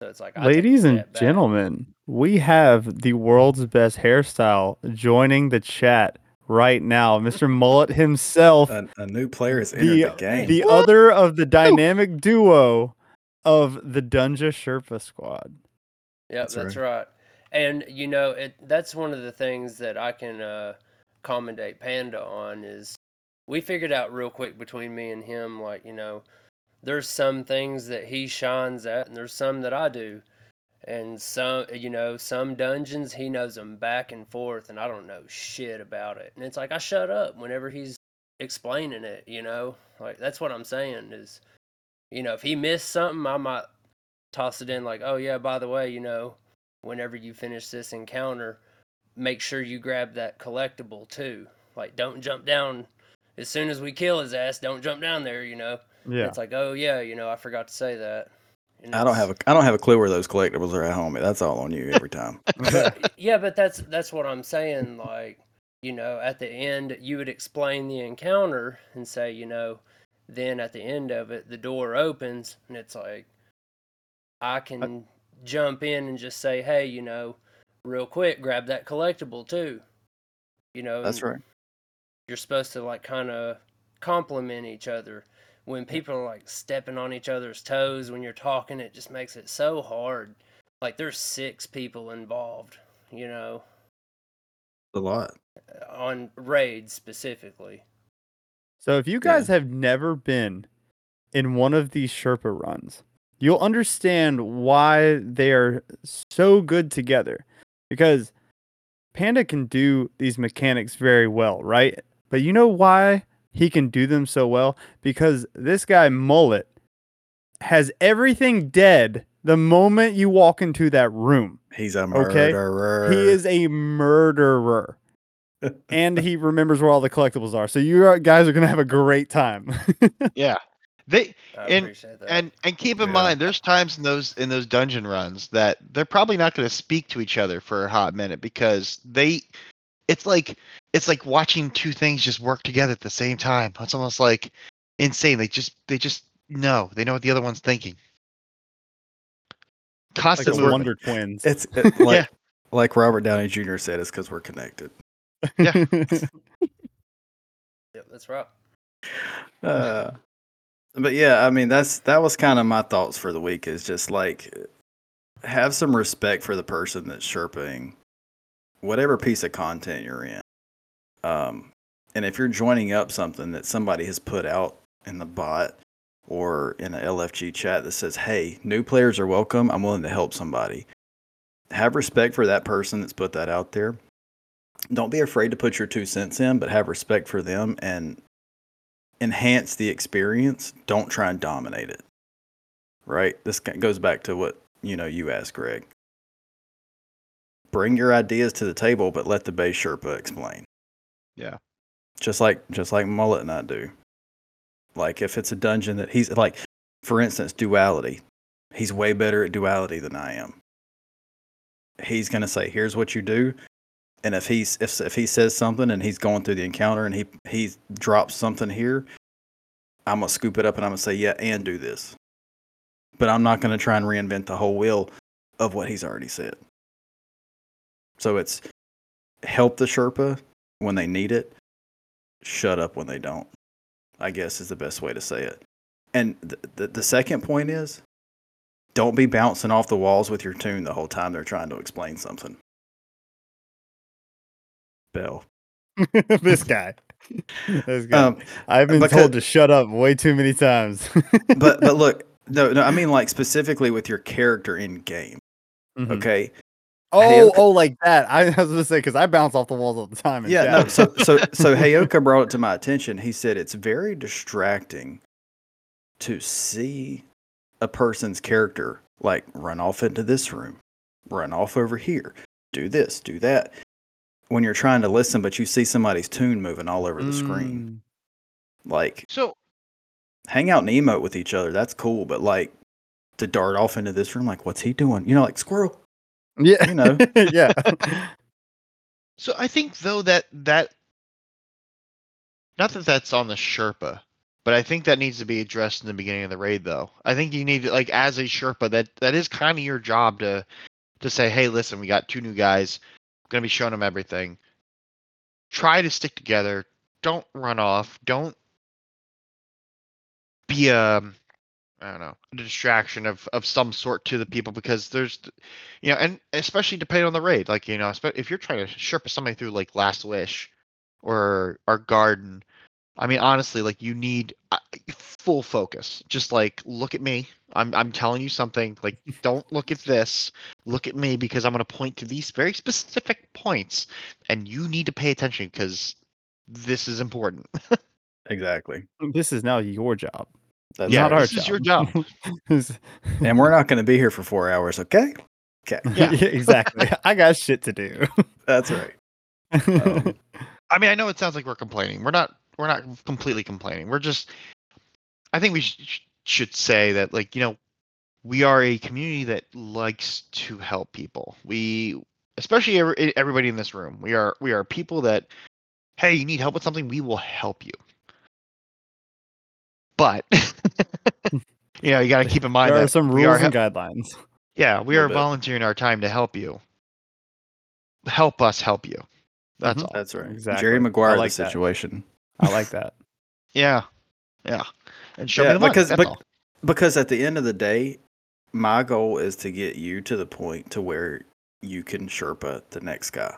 Speaker 5: So it's like, I take a
Speaker 3: ladies and
Speaker 5: back.
Speaker 3: gentlemen we have the world's best hairstyle joining the chat right now <laughs> mr mullet himself
Speaker 4: A, a new player is in
Speaker 3: the,
Speaker 4: the game.
Speaker 3: the other of the dynamic duo of the Dungeon Sherpa squad.
Speaker 5: Yep,
Speaker 4: That's
Speaker 5: that's,
Speaker 4: right.
Speaker 5: right. And you know, it that's one of the things that I can uh commendate Panda on is we figured out real quick between me and him like, you know, there's some things that he shines at and there's some that I do. And some you know, some dungeons he knows them back and forth and I don't know shit about it. And it's like I shut up whenever he's explaining it, you know? Like that's what I'm saying is you know, if he missed something, I might toss it in like, "Oh yeah, by the way, you know, whenever you finish this encounter, make sure you grab that collectible too. Like, don't jump down as soon as we kill his ass. Don't jump down there. You know.
Speaker 3: Yeah.
Speaker 5: It's like, oh yeah, you know, I forgot to say that. And
Speaker 4: I don't have a I don't have a clue where those collectibles are at home. That's all on you every time. <laughs>
Speaker 5: But- yeah, but that's that's what I'm saying. Like, you know, at the end, you would explain the encounter and say, you know, then at the end of it, the door opens and it's like, I can jump in and just say, hey, you know, real quick, grab that collectible too. You know,
Speaker 4: That's right.
Speaker 5: You're supposed to like kind of compliment each other. When people are like stepping on each other's toes when you're talking, it just makes it so hard. Like there's six people involved, you know,
Speaker 4: A lot.
Speaker 5: Uh, on raids specifically.
Speaker 3: So if you guys have never been in one of these Sherpa runs, you'll understand why they are so good together. Because Panda can do these mechanics very well, right? But you know why he can do them so well? Because this guy Mullet has everything dead the moment you walk into that room.
Speaker 4: He's a
Speaker 3: Okay.
Speaker 4: murderer.
Speaker 3: He is a murderer. <laughs> and he remembers where all the collectibles are. So you are- guys are gonna have a great time. <laughs>
Speaker 2: Yeah. They And- and and keep in
Speaker 4: Yeah.
Speaker 2: mind there's times in those in those dungeon runs that they're probably not going to speak to each other for a hot minute because they it's like it's like watching two things just work together at the same time. It's almost like insane. They just they just know. They know what the other one's thinking.
Speaker 3: like
Speaker 2: Constant
Speaker 3: the
Speaker 2: movement.
Speaker 3: Wonder Twins.
Speaker 4: It's <laughs> it, like
Speaker 2: Yeah.
Speaker 4: like Robert Downey Jr. said, it's because we're connected.
Speaker 2: Yeah. <laughs>
Speaker 5: Yep, that's right.
Speaker 4: Uh, but yeah, I mean that's that was kind of my thoughts for the week. Is just like have some respect for the person that's chirping whatever piece of content you're in. Um, and if you're joining up something that somebody has put out in the bot or in a LFG chat that says, "Hey, new players are welcome. I'm willing to help somebody." Have respect for that person that's put that out there. Don't be afraid to put your two cents in, but have respect for them and enhance the experience. Don't try and dominate it. Right? This goes back to what you know you asked, Greg. Bring your ideas to the table, but let the base Sherpa explain.
Speaker 2: Yeah.
Speaker 4: Just like just like Mullet and I do. Like if it's a dungeon that he's like, for instance, duality. He's way better at duality than I am. He's gonna say, "Here's what you do," and if he's if if he says something and he's going through the encounter and he he drops something here, I'm gonna scoop it up and I'm gonna say, "Yeah, and do this." But I'm not gonna try and reinvent the whole wheel of what he's already said. So it's help the Sherpa when they need it, shut up when they don't. I guess is the best way to say it. And the, the, the second point is don't be bouncing off the walls with your tune the whole time they're trying to explain something. Bell. <laughs>
Speaker 3: this guy. This guy.
Speaker 4: Um,
Speaker 3: I've been
Speaker 4: because-
Speaker 3: told to shut up way too many times. <laughs>
Speaker 4: but but look, no, no, I mean like specifically with your character in game.
Speaker 3: Mhm.
Speaker 4: Okay.
Speaker 3: Oh,
Speaker 4: Heyoka-
Speaker 3: oh, like that. I <laughs> was gonna say because I bounce off the walls all the time.
Speaker 4: Yeah,
Speaker 3: chat.
Speaker 4: no. So so <laughs> so Heyoka brought it to my attention. He said it's very distracting to see a person's character like run off into this room, run off over here, do this, do that. When you're trying to listen, but you see somebody's tune moving all over the screen. Mm. Like
Speaker 2: So
Speaker 4: hang out and emote with each other. That's cool, but like to dart off into this room, like what's he doing? You know, like squirrel.
Speaker 3: Yeah,
Speaker 4: You know. <laughs>
Speaker 3: yeah.
Speaker 2: So I think though that that not that that's on the Sherpa, but I think that needs to be addressed in the beginning of the raid though. I think you need to like as a Sherpa that that is kind of your job to to say, "Hey, listen, we got two new guys. I'm going to be showing them everything. Try to stick together. Don't run off. Don't be a I don't know, a distraction of of some sort to the people because there's you know, and especially depending on the raid, like you know, if you're trying to Sherpa somebody through like Last Wish or our Garden, I mean, honestly, like you need uh, full focus. Just like look at me. I'm I'm telling you something. Like don't look at this. Look at me because I'm going to point to these very specific points, and you need to pay attention because this is important. <laughs>
Speaker 4: Exactly.
Speaker 3: this is now your job.
Speaker 4: That's
Speaker 2: yeah,
Speaker 3: not our
Speaker 2: this is your job. <laughs>
Speaker 4: And we're not going to be here for four hours, okay? Okay.
Speaker 2: Yeah. <laughs>
Speaker 3: exactly. <laughs> I got shit to do.
Speaker 4: That's right. Um,
Speaker 2: I mean, I know it sounds like we're complaining. We're not. We're not completely complaining. We're just. I think we sh- should say that, like, you know, we are a community that likes to help people. We, especially every, everybody in this room, we are we are people that, hey, you need help with something, we will help you. But, <laughs> you know, you got to keep in mind
Speaker 3: there
Speaker 2: that
Speaker 3: are some
Speaker 2: we are
Speaker 3: rules and guidelines.
Speaker 2: yeah, we are
Speaker 4: bit.
Speaker 2: volunteering our time to help you. Help us help you. That's
Speaker 3: Mhm.
Speaker 2: all.
Speaker 4: That's right.
Speaker 3: Exactly.
Speaker 4: Jerry Maguire,
Speaker 3: like
Speaker 4: the
Speaker 3: that.
Speaker 4: situation.
Speaker 3: I like that. <laughs>
Speaker 2: Yeah, yeah. And show
Speaker 4: Yeah,
Speaker 2: me the money.
Speaker 4: because-
Speaker 2: That's.
Speaker 4: Because at the end of the day, my goal is to get you to the point to where you can Sherpa the next guy.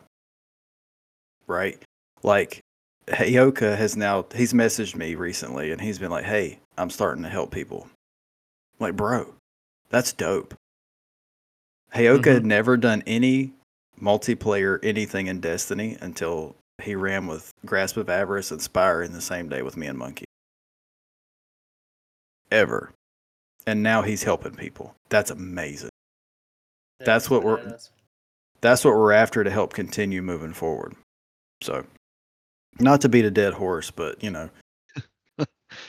Speaker 4: Right? Like Heyoka has now he's messaged me recently and he's been like, Hey, I'm starting to help people. like, bro, that's dope. Heyoka had mm-hmm. never done any multiplayer anything in Destiny until he ran with Grasp of Avarice and Spire in the same day with me and Monkey. Ever. and now he's helping people. That's amazing. That's what we're- That's what we're after to help continue moving forward. So, not to beat a dead horse, but you know, <laughs>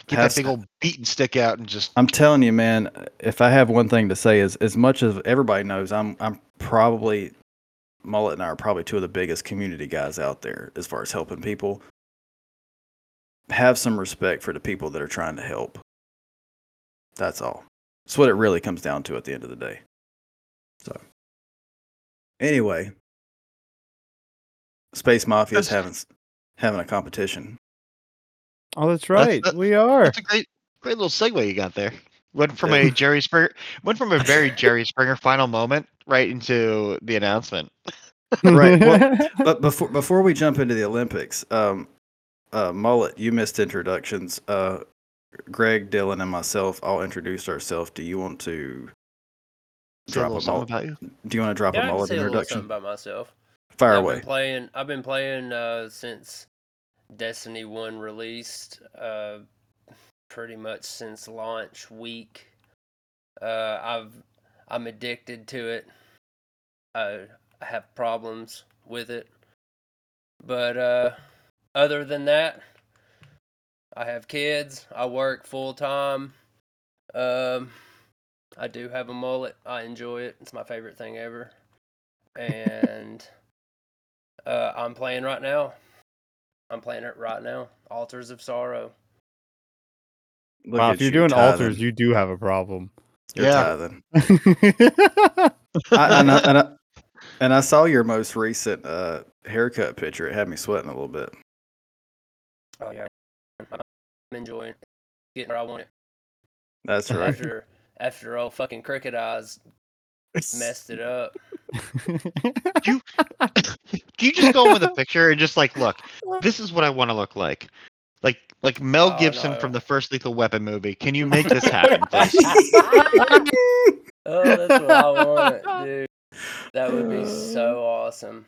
Speaker 2: Get that big old beaten stick out and just
Speaker 4: I'm telling you, man. If I have one thing to say, is as much as everybody knows, I'm I'm probably Mullet and I are probably two of the biggest community guys out there as far as helping people. Have some respect for the people that are trying to help. That's all. That's what it really comes down to at the end of the day. So, anyway, Space Mafia is having having a competition.
Speaker 3: Oh, that's right.
Speaker 2: that-
Speaker 3: we are.
Speaker 2: That's a great, great little segue you got there. Went from a <laughs> Jerry Springer, went from a very Jerry Springer final moment right into the announcement.
Speaker 4: Right, well- <laughs> but before before we jump into the Olympics, um, uh, Mullet, you missed introductions. Uh, Greg, Dylan, and myself all introduced ourselves. Do you want to
Speaker 2: Say a
Speaker 4: drop
Speaker 2: little
Speaker 4: a
Speaker 2: something
Speaker 4: mullet?
Speaker 2: about you.
Speaker 4: Do you want to drop
Speaker 5: Yeah,
Speaker 4: a
Speaker 5: I can
Speaker 4: mullet
Speaker 5: say a little
Speaker 4: introduction?
Speaker 5: something about myself.
Speaker 4: Fire
Speaker 5: I've
Speaker 4: away.
Speaker 5: been playing. I've been playing uh, since Destiny One released. Uh, pretty much since launch week. Uh, I've I'm addicted to it. I, I have problems with it, but uh, other than that, I have kids. I work full time. Um, I do have a mullet. I enjoy it. It's my favorite thing ever. And uh, I'm playing right now. I'm playing it right now. Altars of Sorrow.
Speaker 4: Look
Speaker 3: wow, if you're
Speaker 4: you
Speaker 3: doing
Speaker 4: tithing.
Speaker 3: altars, you do have a problem.
Speaker 4: You're
Speaker 2: Yeah. <laughs>
Speaker 4: I, and, I, and, I, and I saw your most recent uh, haircut picture. It had me sweating a little bit.
Speaker 5: Oh yeah, I'm enjoying it. getting where I want it.
Speaker 4: That's right. <laughs>
Speaker 5: After after old fucking cricket eyes messed it up. <laughs> <laughs>
Speaker 2: Do you just go in with a picture and just like, look, this is what I want to look like, like like Mel
Speaker 5: Oh,
Speaker 2: Gibson
Speaker 5: no.
Speaker 2: from the first Lethal Weapon movie. Can you make this happen, <laughs> please?
Speaker 5: Oh, that's what I want, dude. That would be so uh. awesome.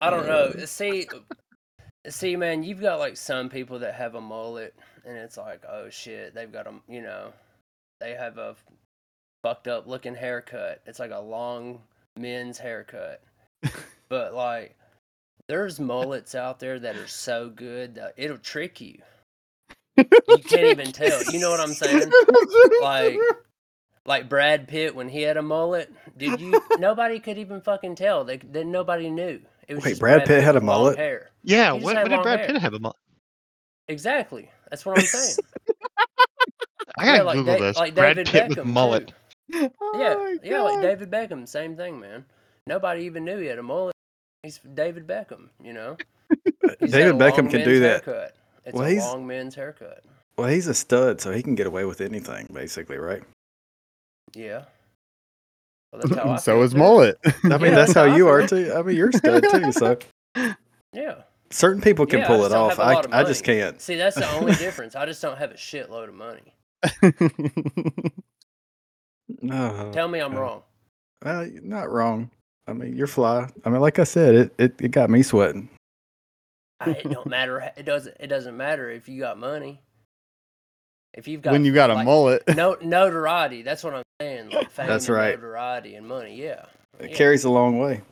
Speaker 5: I don't know. See, see, man, you've got like some people that have a mullet, and it's like, oh shit, they've got a, you know, they have a fucked up looking haircut. It's like a long men's haircut, <laughs> but like, there's mullets out there that are so good that it'll trick you. You can't even tell. You know what I'm saying? <laughs> Like, like Brad Pitt when he had a mullet. Did you? <laughs> nobody could even fucking tell. They then nobody knew. It was
Speaker 4: Wait,
Speaker 5: just
Speaker 4: Brad Pitt had a mullet?
Speaker 5: Hair.
Speaker 2: Yeah,
Speaker 5: He just
Speaker 2: when, when did Brad
Speaker 5: hair.
Speaker 2: Pitt have a mullet?
Speaker 5: Exactly. That's what I'm saying.
Speaker 2: I gotta
Speaker 5: yeah, like
Speaker 2: Google
Speaker 5: Da-
Speaker 2: this.
Speaker 5: like
Speaker 2: Brad
Speaker 5: David
Speaker 2: Pitt
Speaker 5: Beckham
Speaker 2: with mullet.
Speaker 5: too. <laughs>
Speaker 3: Oh
Speaker 5: Yeah,
Speaker 3: my
Speaker 5: yeah, like
Speaker 3: God.
Speaker 5: David Beckham. Same thing, man. Nobody even knew he had a mullet. He's David Beckham. You know. <laughs> He's got
Speaker 4: David
Speaker 5: a
Speaker 4: Beckham can
Speaker 5: men's
Speaker 4: do that.
Speaker 5: Haircut. It's
Speaker 4: Well,
Speaker 5: a
Speaker 4: he's-
Speaker 5: long men's haircut.
Speaker 4: Well, he's a stud, so he can get away with anything, basically, right?
Speaker 5: Yeah. Well, that's how I <laughs>
Speaker 3: so
Speaker 5: feel,
Speaker 3: is
Speaker 5: too.
Speaker 3: mullet.
Speaker 4: I mean,
Speaker 5: Yeah,
Speaker 4: that's
Speaker 5: that's
Speaker 4: how
Speaker 5: how I
Speaker 4: you are
Speaker 5: feel.
Speaker 4: too. I mean, you're a stud too. So
Speaker 5: Yeah.
Speaker 4: certain people can
Speaker 5: Yeah, I
Speaker 4: pull
Speaker 5: just
Speaker 4: it
Speaker 5: don't
Speaker 4: off.
Speaker 5: have a lot of
Speaker 4: I, I just
Speaker 5: money.
Speaker 4: can't.
Speaker 5: See, that's the only difference. I just don't have a shitload of money.
Speaker 4: No,
Speaker 5: Tell me I'm
Speaker 4: Uh,
Speaker 5: wrong.
Speaker 4: well, you're not wrong. I mean, you're fly. I mean, like I said, it it, it got me sweating.
Speaker 5: I- It don't matter. It doesn't. It doesn't matter if you got money. If you've got
Speaker 3: when you got a mullet.
Speaker 5: no notoriety. That's what I'm saying. Like fame
Speaker 4: That's
Speaker 5: and
Speaker 4: right.
Speaker 5: Notoriety and money. Yeah.
Speaker 4: It
Speaker 5: Yeah.
Speaker 4: carries a long way.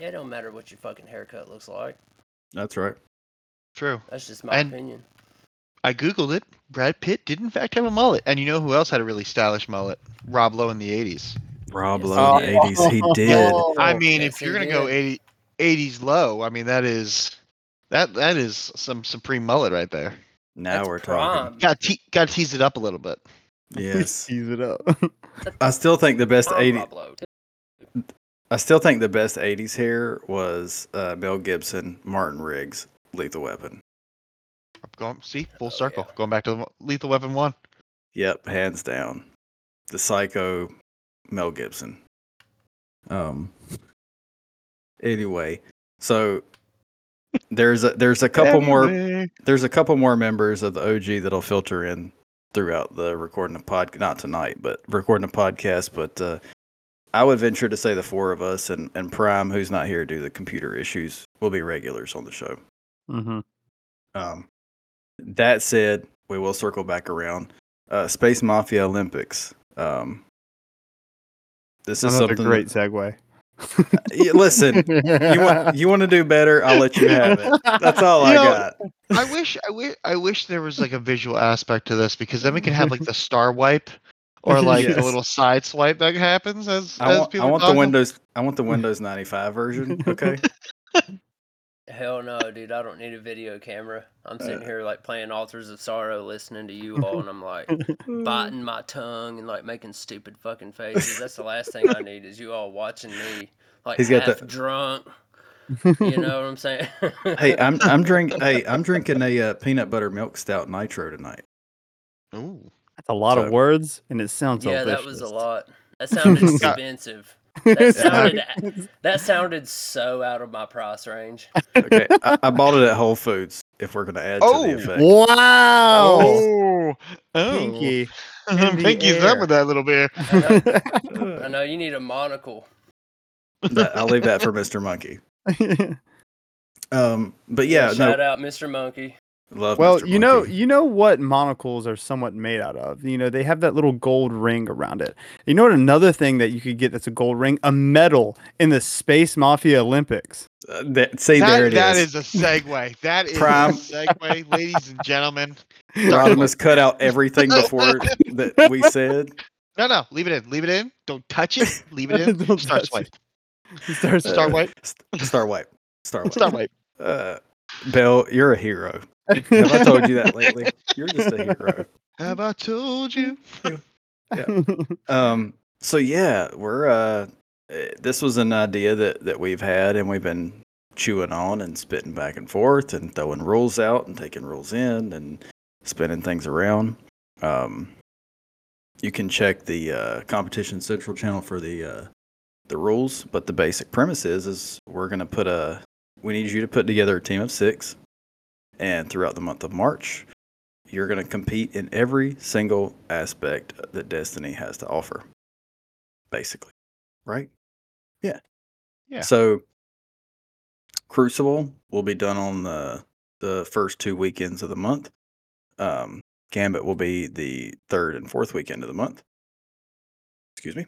Speaker 5: Yeah, It don't matter what your fucking haircut looks like.
Speaker 4: That's right.
Speaker 2: True.
Speaker 5: That's just my
Speaker 2: And-
Speaker 5: opinion.
Speaker 2: I googled it. Brad Pitt did in fact have a mullet, and you know who else had a really stylish mullet? Rob Lowe in the '80s.
Speaker 4: Rob Lowe
Speaker 5: he
Speaker 4: in the
Speaker 5: did.
Speaker 4: 80s, he <laughs> did.
Speaker 2: I mean,
Speaker 5: Yes,
Speaker 2: if you're gonna go 80, 80s low, I mean that is that that is some supreme mullet right there.
Speaker 4: Now
Speaker 5: That's
Speaker 4: we're talking.
Speaker 2: Got te- got to tease it up a little bit.
Speaker 4: Yes. <laughs>
Speaker 3: Tease it up. <laughs>
Speaker 4: I still think the best
Speaker 5: Prime
Speaker 4: 80
Speaker 5: Rob Lowe, too.
Speaker 4: I still think the best 80s hair was uh, Mel Gibson, Martin Riggs, Lethal Weapon.
Speaker 2: Going see full
Speaker 5: Oh,
Speaker 2: circle.
Speaker 5: yeah.
Speaker 2: Going back to Lethal Weapon one.
Speaker 4: Yep, hands down. The Psycho Mel Gibson. Um anyway, so there's a there's a couple more there's a couple more members of the OG that'll filter in throughout the recording of pod not tonight, but recording a podcast, but uh I would venture to say the four of us and, and Prime, who's not here due to computer issues, will be regulars on the show.
Speaker 3: hmm
Speaker 4: Um, that said, we will circle back around. Uh, Space Mafia Olympics. Um, this is
Speaker 3: Another
Speaker 4: something.
Speaker 3: great segue.
Speaker 4: Yeah, listen, you want <laughs> you want to do better? I'll let you have it. That's all I
Speaker 2: know,
Speaker 4: got.
Speaker 2: I wish, I wish, I wish there was like a visual aspect to this because then we can have like the <laughs> star wipe or like
Speaker 4: Yes.
Speaker 2: a little side swipe that happens as
Speaker 4: I
Speaker 2: as
Speaker 4: want, I
Speaker 2: people
Speaker 4: want the. Windows. I want the Windows 95 version. Okay. <laughs>
Speaker 5: Hell no, dude. I don't need a video camera. I'm sitting
Speaker 4: Uh.
Speaker 5: here like playing Altars of Sorrow, listening to you all, and I'm like <laughs> biting my tongue and like making stupid fucking faces. That's the last thing I need is you all watching me like
Speaker 4: He's got
Speaker 5: half
Speaker 4: the-
Speaker 5: drunk. <laughs> You know what I'm saying?
Speaker 4: hey, I'm I'm <laughs> drink. Hey, I'm drinking a uh, peanut butter milk stout nitro tonight.
Speaker 2: Ooh.
Speaker 3: That's a lot
Speaker 4: So-
Speaker 3: of words, and it sounds
Speaker 5: yeah,
Speaker 3: delicious.
Speaker 5: that was a lot. That sounded expensive. That sounded that sounded so out of my price range.
Speaker 4: Okay, <laughs> I, I bought it at Whole Foods. If we're gonna add to
Speaker 2: Oh,
Speaker 4: the effect,
Speaker 3: Wow.
Speaker 2: Oh, oh.
Speaker 3: Pinky. <laughs> in
Speaker 2: Pinky's
Speaker 3: air.
Speaker 2: up with that little beer. <laughs>
Speaker 5: I know you need a monocle.
Speaker 4: That- I'll leave that for Mr. Monkey. Um, but yeah,
Speaker 5: shout
Speaker 4: no,
Speaker 5: out Mr. Monkey.
Speaker 4: Love.
Speaker 3: well,
Speaker 4: Mr.
Speaker 3: you know, you know what monocles are somewhat made out of. You know, they have that little gold ring around it. You know what? Another thing that you could get that's a gold ring, a medal in the Space Mafia Olympics.
Speaker 4: Uh, that, see,
Speaker 2: That,
Speaker 4: there it
Speaker 2: that
Speaker 4: is.
Speaker 2: is a segue. That is
Speaker 4: Prime.
Speaker 2: a segue, ladies and gentlemen.
Speaker 4: Rodimus cut out everything <laughs> before that we said.
Speaker 2: No, no, leave it in. Leave it in. Don't touch it. Leave it in. <laughs>
Speaker 3: Don't
Speaker 2: Star
Speaker 3: touch
Speaker 2: swipe.
Speaker 3: Star
Speaker 2: Star
Speaker 4: Uh,
Speaker 2: wipe.
Speaker 4: St- Star wipe. Star wipe.
Speaker 2: Star wipe.
Speaker 4: Uh, Bell, you're a hero. <laughs> Have I told you that lately? You're just a hero.
Speaker 2: Have I told you? Yeah.
Speaker 4: Um. So yeah, we're uh, eh, this was an idea that that we've had, and we've been chewing on and spitting back and forth, and throwing rules out and taking rules in, and spinning things around. Um, you can check the uh, competition central channel for the uh, the rules, but the basic premise is is we're gonna put a we need you to put together a team of six, and throughout the month of March, you're going to compete in every single aspect that Destiny has to offer. Basically, right? Yeah.
Speaker 2: Yeah.
Speaker 4: So, Crucible will be done on the the first two weekends of the month. Um, Gambit will be the third and fourth weekend of the month. Excuse me.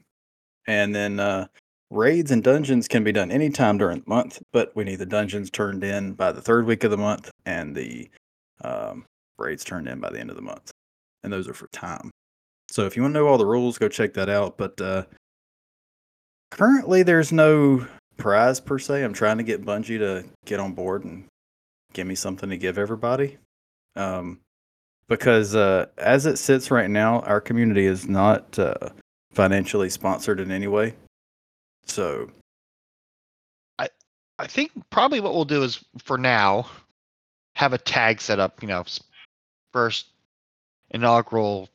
Speaker 4: And then uh, raids and dungeons can be done anytime during the month, but we need the dungeons turned in by the third week of the month and the um, raids turned in by the end of the month. And those are for time. So if you want to know all the rules, go check that out. But uh, currently, there's no prize per se. I'm trying to get Bungie to get on board and give me something to give everybody. Um, because uh, as it sits right now, our community is not uh, financially sponsored in any way. So
Speaker 2: I I think probably what we'll do is for now have a tag set up. You know, first inaugural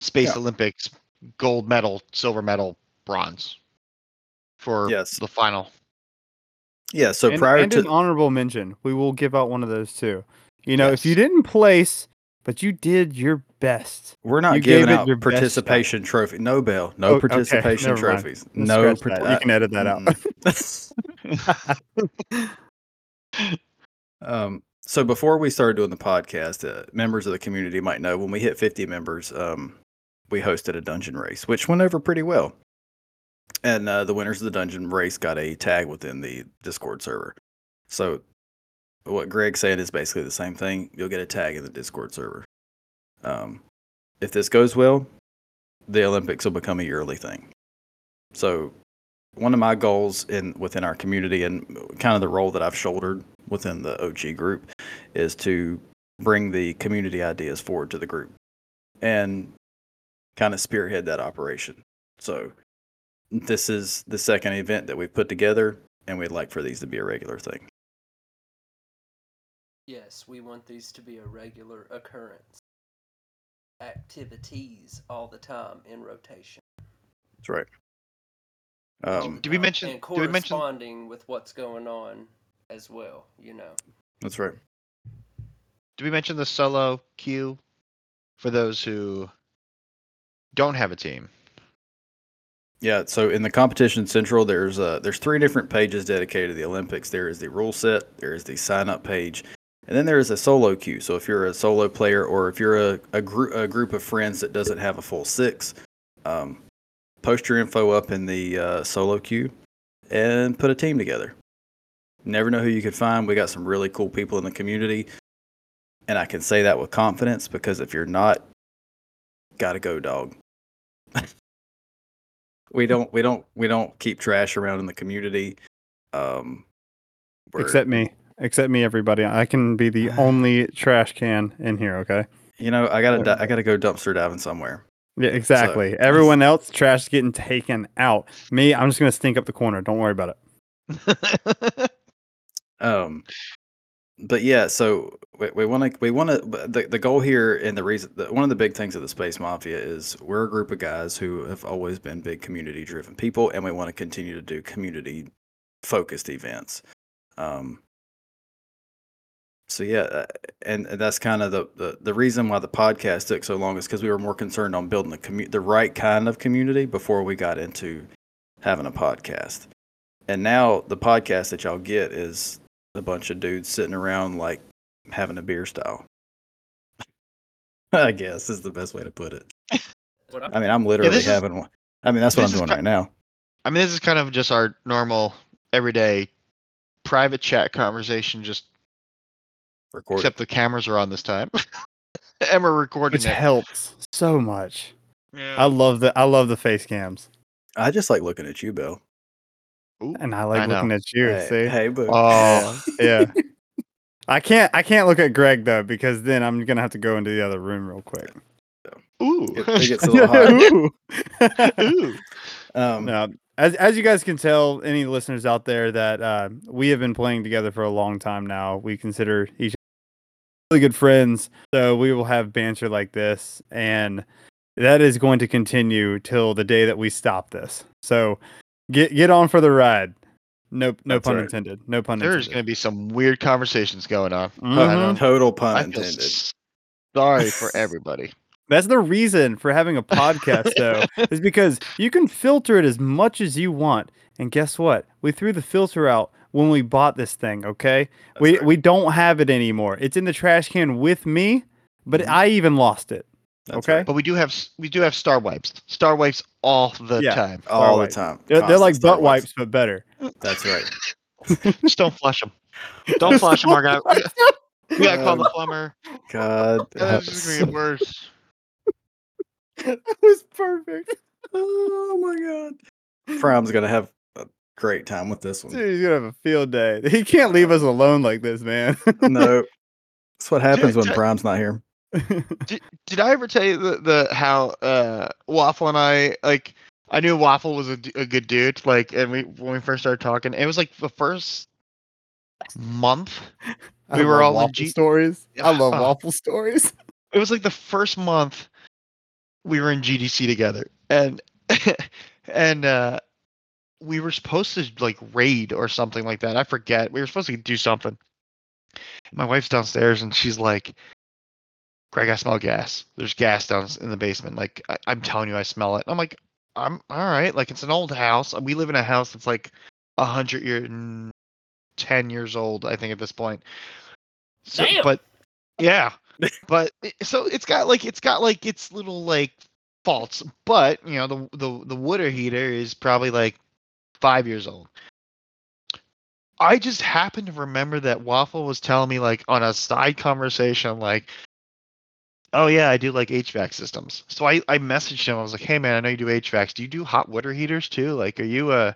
Speaker 2: Space
Speaker 4: Yeah.
Speaker 2: Olympics gold medal, silver medal, bronze for
Speaker 4: Yes.
Speaker 2: the final.
Speaker 4: yeah, so
Speaker 3: and,
Speaker 4: prior
Speaker 3: and
Speaker 4: to
Speaker 3: an honorable mention, we will give out one of those too. You know, if you didn't place, but you did your best.
Speaker 4: We're not
Speaker 3: You
Speaker 4: giving out
Speaker 3: your
Speaker 4: participation trophy. No bell. No
Speaker 3: Oh,
Speaker 4: participation
Speaker 3: mind.
Speaker 4: trophies. No.
Speaker 3: scratch
Speaker 4: part-
Speaker 3: that. You can edit that out. <laughs>
Speaker 4: um, so before we started doing the podcast, uh, members of the community might know when we hit 50 members, um, we hosted a dungeon race, which went over pretty well. And uh, the winners of the dungeon race got a tag within the Discord server. So what Greg said is basically the same thing. You'll get a tag in the Discord server. Um, if this goes well, the Olympics will become a yearly thing. So one of my goals in within our community and kind of the role that I've shouldered within the OG group is to bring the community ideas forward to the group and kind of spearhead that operation. So this is the second event that we've put together and we'd like for these to be a regular thing.
Speaker 5: Yes, we want these to be a regular occurrence. Activities all the time in rotation.
Speaker 4: That's right. Um,
Speaker 2: Did we mention-
Speaker 5: and
Speaker 2: did we mention-
Speaker 5: corresponding with what's going on as well? You know.
Speaker 4: that's right.
Speaker 2: Did we mention the solo queue for those who don't have a team?
Speaker 4: Yeah, so in the competition central, there's uh, there's three different pages dedicated to the Olympics. There is the rule set, there is the sign up page, and then there is a solo queue. So if you're a solo player or if you're a a, group a group of friends that doesn't have a full six, Um, post your info up in the uh, solo queue and put a team together. Never know who you could find. We got some really cool people in the community. And I can say that with confidence because if you're not, gotta go, dog. <laughs> we don't we don't we don't keep trash around in the community. Um
Speaker 3: Except me. Except me, everybody. I can be the <sighs> only trash can in here, okay?
Speaker 4: you know, I gotta di- I gotta go dumpster diving somewhere.
Speaker 3: Yeah, exactly. Everyone else, trash is getting taken out. Me, I'm just gonna stink up the corner. Don't worry about it. <laughs>
Speaker 4: Um, but yeah, so we we want to we want to the the goal here and the reason the, one of the big things of the Space Mafia is we're a group of guys who have always been big community driven people, and we want to continue to do community focused events. Um, so yeah, uh, and and that's kind of the, the the reason why the podcast took so long is because we were more concerned on building the commu- the right kind of community before we got into having a podcast. And now the podcast that y'all get is a bunch of dudes sitting around like having a beer style. <laughs> I guess is the best way to put it. <laughs>
Speaker 5: I-
Speaker 4: I mean, I'm literally
Speaker 2: this is-
Speaker 4: having one. I mean, that's what I'm doing
Speaker 2: ki-
Speaker 4: right now.
Speaker 2: I mean, this is kind of just our normal, everyday, private chat conversation. Just
Speaker 4: Record.
Speaker 2: except the cameras are on this time, <laughs> and we're recording
Speaker 3: Which
Speaker 2: it.
Speaker 3: helps so much.
Speaker 2: Yeah.
Speaker 3: I love the I love the face cams.
Speaker 4: I just like looking at you, Bill.
Speaker 2: Ooh,
Speaker 3: And I like
Speaker 2: I know.
Speaker 3: looking at you.
Speaker 4: hey,
Speaker 3: see?
Speaker 4: hey, boo.
Speaker 2: Oh,
Speaker 3: yeah. <laughs> I can't I can't look at Greg though because then I'm gonna have to go into the other room real quick.
Speaker 2: ooh,
Speaker 4: It, it gets a little hot. <laughs>
Speaker 3: Ooh.
Speaker 2: ooh.
Speaker 4: Um,
Speaker 3: No, as as you guys can tell, any listeners out there that uh, we have been playing together for a long time now. We consider each really good friends, so we will have banter like this, and that is going to continue till the day that we stop this. So get get on for the ride. No no
Speaker 4: That's
Speaker 3: pun
Speaker 4: right.
Speaker 3: intended. No pun
Speaker 2: There's going to be some weird conversations going on.
Speaker 3: Mhm.
Speaker 4: Total pun
Speaker 2: I
Speaker 4: intended.
Speaker 2: sorry <laughs> for everybody.
Speaker 3: That's the reason for having a podcast, <laughs> though, is because you can filter it as much as you want. And guess what? We threw the filter out when we bought this thing. Okay,
Speaker 4: That's
Speaker 3: we
Speaker 4: right.
Speaker 3: we don't have it anymore. It's in the trash can with me, but
Speaker 4: Mhm.
Speaker 3: I even lost it.
Speaker 4: That's
Speaker 3: okay.
Speaker 4: right.
Speaker 2: But we do have we do have star wipes. Star wipes all the
Speaker 3: Yeah.
Speaker 2: time.
Speaker 4: all the time.
Speaker 3: They're, they're like butt wipes, but better.
Speaker 4: That's right. <laughs> <laughs>
Speaker 2: Just don't flush them. Don't flush them, our guy. <laughs> We gotta call the plumber.
Speaker 4: God.
Speaker 2: This is gonna get worse.
Speaker 3: that was perfect.
Speaker 4: oh my God. Prom's gonna have a great time with this one.
Speaker 3: Dude, he's gonna have a field day. <laughs> He can't leave us alone like this, man.
Speaker 4: no. <laughs> That's what happens when
Speaker 2: Dude,
Speaker 4: Prime's not here. <laughs>
Speaker 2: Did, did I ever tell you the, the how uh Waffle and I like I knew Waffle was a good dude like and we when we first started talking it was like the first month
Speaker 3: I
Speaker 2: We were
Speaker 3: love
Speaker 2: all in
Speaker 3: waffle
Speaker 2: G-
Speaker 3: stories. I love waffle stories.
Speaker 2: it was like the first month we were in GDC together and and uh we were supposed to like raid or something like that. I forget. We were supposed to do something. My wife's downstairs and she's like Greg I smell gas. There's gas down in the basement. Like I, I'm telling you I smell it. I'm like I'm all right. Like it's an old house. We live in a house that's like a hundred year and ten years old I think at this point. So,
Speaker 5: Damn.
Speaker 2: but yeah. <laughs> But so it's got like it's got like its little like faults. But you know the the the water heater is probably like five years old. I just happen to remember that waffle was telling me like on a side conversation like oh yeah i do like hvac systems. So i i messaged him. I was like hey man i know you do hvacs. Do you do hot water heaters too? Like are you uh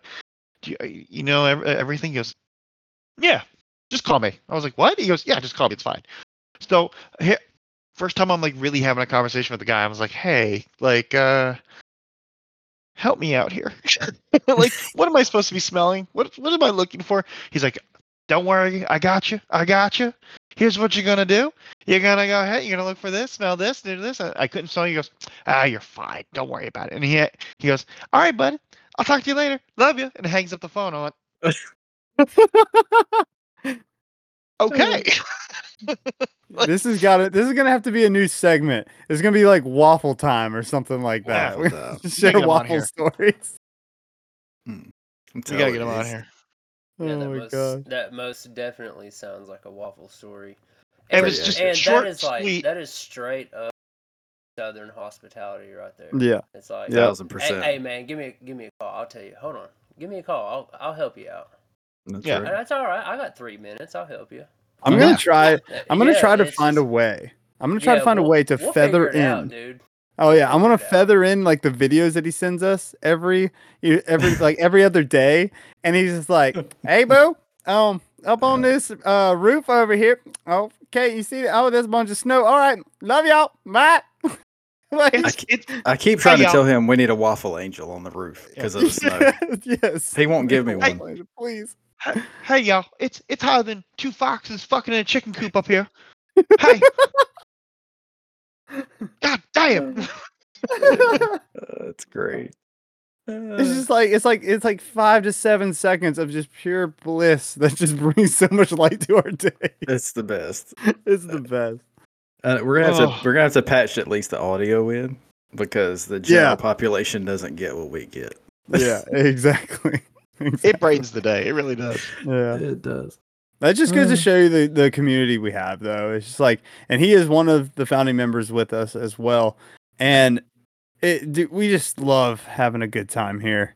Speaker 2: do you, you know everything? He goes yeah just call me. I was like what? He goes yeah just call me. It's fine. So here, first time I'm like really having a conversation with the guy, I was like, "Hey, like, uh, help me out here. <laughs> like, what am I supposed to be smelling? What what am I looking for?" He's like, "Don't worry, I got you. I got you. Here's what you're gonna do. You're gonna go ahead. You're gonna look for this, smell this, do this." I I couldn't smell. it. He goes, "Ah, you're fine. Don't worry about it." And he he goes, "All right, buddy. I'll talk to you later. Love you." And hangs up the phone. I went, <laughs> "Okay." <laughs> <laughs>
Speaker 3: this has got to This is gonna have to be a new segment. It's gonna be like waffle time or something like that.
Speaker 4: Waffle.
Speaker 3: Just share
Speaker 2: get 'em on
Speaker 3: waffle stories.
Speaker 4: I'm
Speaker 2: we gotta get them
Speaker 4: you,
Speaker 2: on here.
Speaker 5: Oh yeah,
Speaker 3: oh
Speaker 5: that
Speaker 3: my
Speaker 5: most,
Speaker 3: god.
Speaker 5: That most definitely sounds like a waffle story.
Speaker 2: It
Speaker 5: And,
Speaker 2: was
Speaker 4: just
Speaker 5: and
Speaker 2: short,
Speaker 5: that is like
Speaker 2: sweet.
Speaker 5: that is straight up Southern hospitality right there.
Speaker 3: Yeah.
Speaker 5: It's like,
Speaker 3: Yeah.
Speaker 4: Thousand
Speaker 5: hey,
Speaker 4: percent.
Speaker 5: hey, man, give me a, give me a call. I'll tell you. Hold on, give me a call. I'll I'll help you out.
Speaker 4: That's
Speaker 2: Yeah.
Speaker 4: right.
Speaker 5: That's all right. I got three minutes. I'll help you.
Speaker 3: I'm
Speaker 2: Yeah.
Speaker 3: gonna try. I'm gonna
Speaker 5: yeah,
Speaker 3: try to find a way. I'm gonna try
Speaker 5: yeah,
Speaker 3: to find
Speaker 5: we'll-
Speaker 3: a way to
Speaker 5: we'll
Speaker 3: feather in.
Speaker 5: out, dude.
Speaker 3: Oh yeah, I'm gonna
Speaker 5: figure
Speaker 3: feather in like the videos that he sends us every every <laughs> like every other day, and he's just like, "Hey, boo, um, up on this uh roof over here. Oh, okay, you see? Oh, there's a bunch of snow. All right, love y'all. Bye." <laughs> like,
Speaker 2: It's, it's,
Speaker 4: I keep trying to tell him we need a waffle angel on the roof because of the <laughs> snow.
Speaker 3: yes,
Speaker 4: He won't give me
Speaker 3: Hey,
Speaker 4: one.
Speaker 3: Please.
Speaker 2: Hey y'all, it's it's higher than two foxes fucking in a chicken coop up here. Hey. <laughs> God damn.
Speaker 4: Uh, That's great.
Speaker 3: It's just like it's like it's like five to seven seconds of just pure bliss that just brings so much light to our day.
Speaker 4: it's the best. <laughs>
Speaker 3: It's the best.
Speaker 4: Uh, we're gonna have
Speaker 2: Oh.
Speaker 4: to we're gonna have to patch at least the audio in because the general
Speaker 3: Yeah.
Speaker 4: population doesn't get what we get.
Speaker 3: Yeah, <laughs> exactly. <laughs>
Speaker 2: It brightens the day. It really does.
Speaker 3: Yeah.
Speaker 4: It does.
Speaker 3: That just goes to
Speaker 4: Mm.
Speaker 3: show you the, the community we have, though. It's just like, and he is one of the founding members with us as well. And it, dude, we just love having a good time here.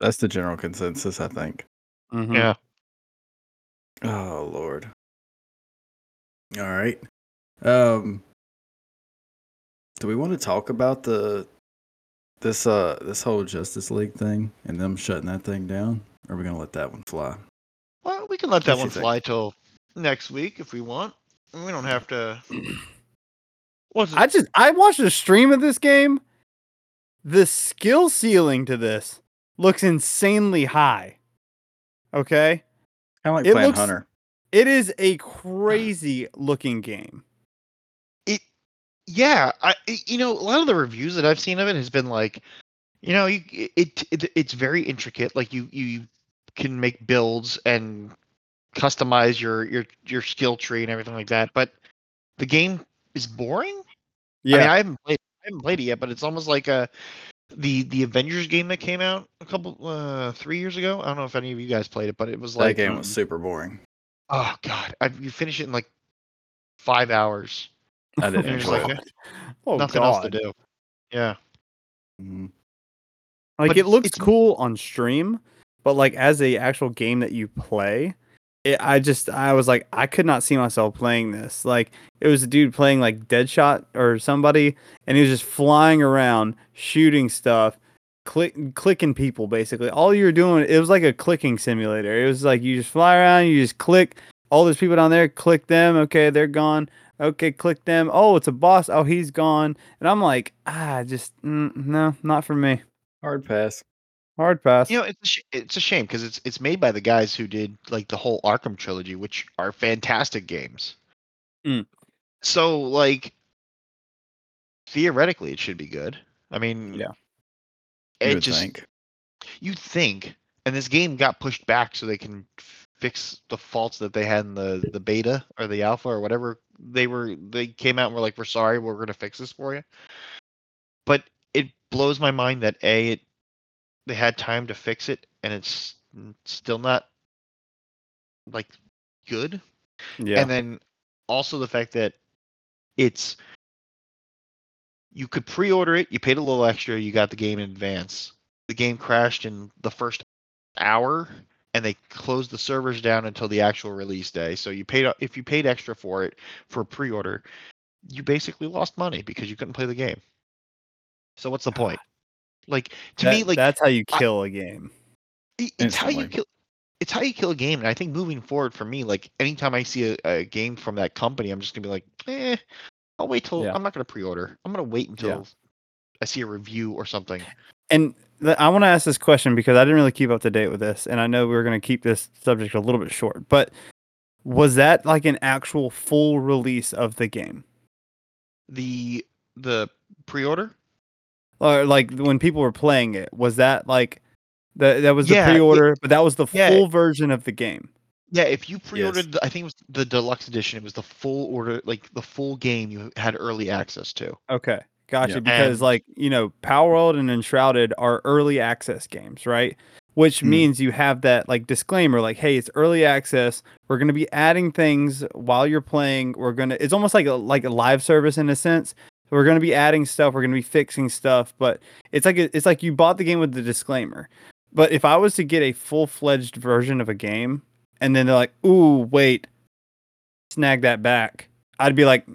Speaker 4: That's the general consensus, I think.
Speaker 3: Mhm.
Speaker 2: Yeah.
Speaker 4: Oh Lord. All right. Um do we want to talk about the this uh this whole Justice League thing and them shutting that thing down? Or are we gonna let that one fly?
Speaker 2: Well, we can let that
Speaker 4: What you
Speaker 2: one
Speaker 4: think?
Speaker 2: fly till next week if we want. We don't have to. <clears throat> What's
Speaker 3: I just, I watched a stream of this game. The skill ceiling to this looks insanely high. Okay.
Speaker 4: Kind of like
Speaker 3: It
Speaker 4: playing
Speaker 3: looks-
Speaker 4: Hunter.
Speaker 3: It is a crazy looking game.
Speaker 2: Yeah i you know a lot of the reviews that i've seen of it has been like you know you it, it it's very intricate like you you can make builds and customize your your your skill tree and everything like that but the game is boring
Speaker 3: Yeah.
Speaker 2: I, mean, I haven't played i haven't played it yet but it's almost like a the the avengers game that came out a couple uh three years ago i don't know if any of you guys played it but it was like That
Speaker 4: game was
Speaker 3: um,
Speaker 4: super boring.
Speaker 2: oh god I, you finish it in like five hours
Speaker 4: I didn't
Speaker 2: it's
Speaker 4: enjoy
Speaker 2: like,
Speaker 4: it.
Speaker 3: oh,
Speaker 2: nothing else to do yeah
Speaker 4: Mhm.
Speaker 3: Like
Speaker 2: But
Speaker 3: it
Speaker 2: it's-
Speaker 3: looks
Speaker 2: it's-
Speaker 3: cool on stream, but like as a actual game that you play, it, I just I was like I could not see myself playing this. Like it was a dude playing like Deadshot or somebody, and he was just flying around shooting stuff, click clicking people basically. All you were doing it was like a clicking simulator. It was like you just fly around, you just click. All those people down there, click them. Okay, they're gone. Okay, click them. Oh, it's a boss. Oh, he's gone. And I'm like, ah, just mm, no, not for me.
Speaker 4: Hard pass.
Speaker 3: Hard pass.
Speaker 2: You know, it's a sh- it's a shame because it's it's made by the guys who did like the whole Arkham trilogy, which are fantastic games.
Speaker 3: Mm.
Speaker 2: So like, theoretically, it should be good. I mean,
Speaker 3: Yeah.
Speaker 4: You
Speaker 2: It just
Speaker 4: think.
Speaker 2: you think, and this game got pushed back so they can f- fix the faults that they had in the the beta or the alpha or whatever they were. They came out and were like, "We're sorry, we're gonna fix this for you." But it blows my mind that a it they had time to fix it and it's still not like good.
Speaker 3: Yeah.
Speaker 2: And then also the fact that it's you could pre-order it, you paid a little extra, you got the game in advance. The game crashed in the first hour and they closed the servers down until the actual release day. So you paid if you paid extra for it for pre-order, you basically lost money because you couldn't play the game. So what's the point? Like to me like
Speaker 3: that's how you kill a game.
Speaker 2: I- it's how you kill it's how you kill a game and i think moving forward for me like anytime i see a, a game from that company i'm just gonna be like eh i'll wait till
Speaker 3: Yeah.
Speaker 2: i'm not gonna pre-order i'm gonna wait until i see a review or something
Speaker 3: And th- I want to ask this question because I didn't really keep up to date with this, and I know we are going to keep this subject a little bit short. But was that like an actual full release of the game,
Speaker 2: the the pre-order
Speaker 3: or like when people were playing it? Was that like that? That was the
Speaker 2: Yeah,
Speaker 3: pre-order, but that was the
Speaker 2: Yeah.
Speaker 3: full version of the game.
Speaker 2: yeah if you pre-ordered the, i think it was the deluxe edition it was the full order like the full game you had early access to
Speaker 3: Okay, gotcha.
Speaker 4: Yeah.
Speaker 3: Because
Speaker 2: And-
Speaker 3: like you know, Palworld and Enshrouded are early access games, right? which
Speaker 4: Hmm.
Speaker 3: means you have that like disclaimer like hey it's early access we're going to be adding things while you're playing we're going to it's almost like a like a live service in a sense we're going to be adding stuff we're going to be fixing stuff but it's like a, it's like you bought the game with the disclaimer but if i was to get a full-fledged version of a game and then they're like ooh wait snag that back i'd be like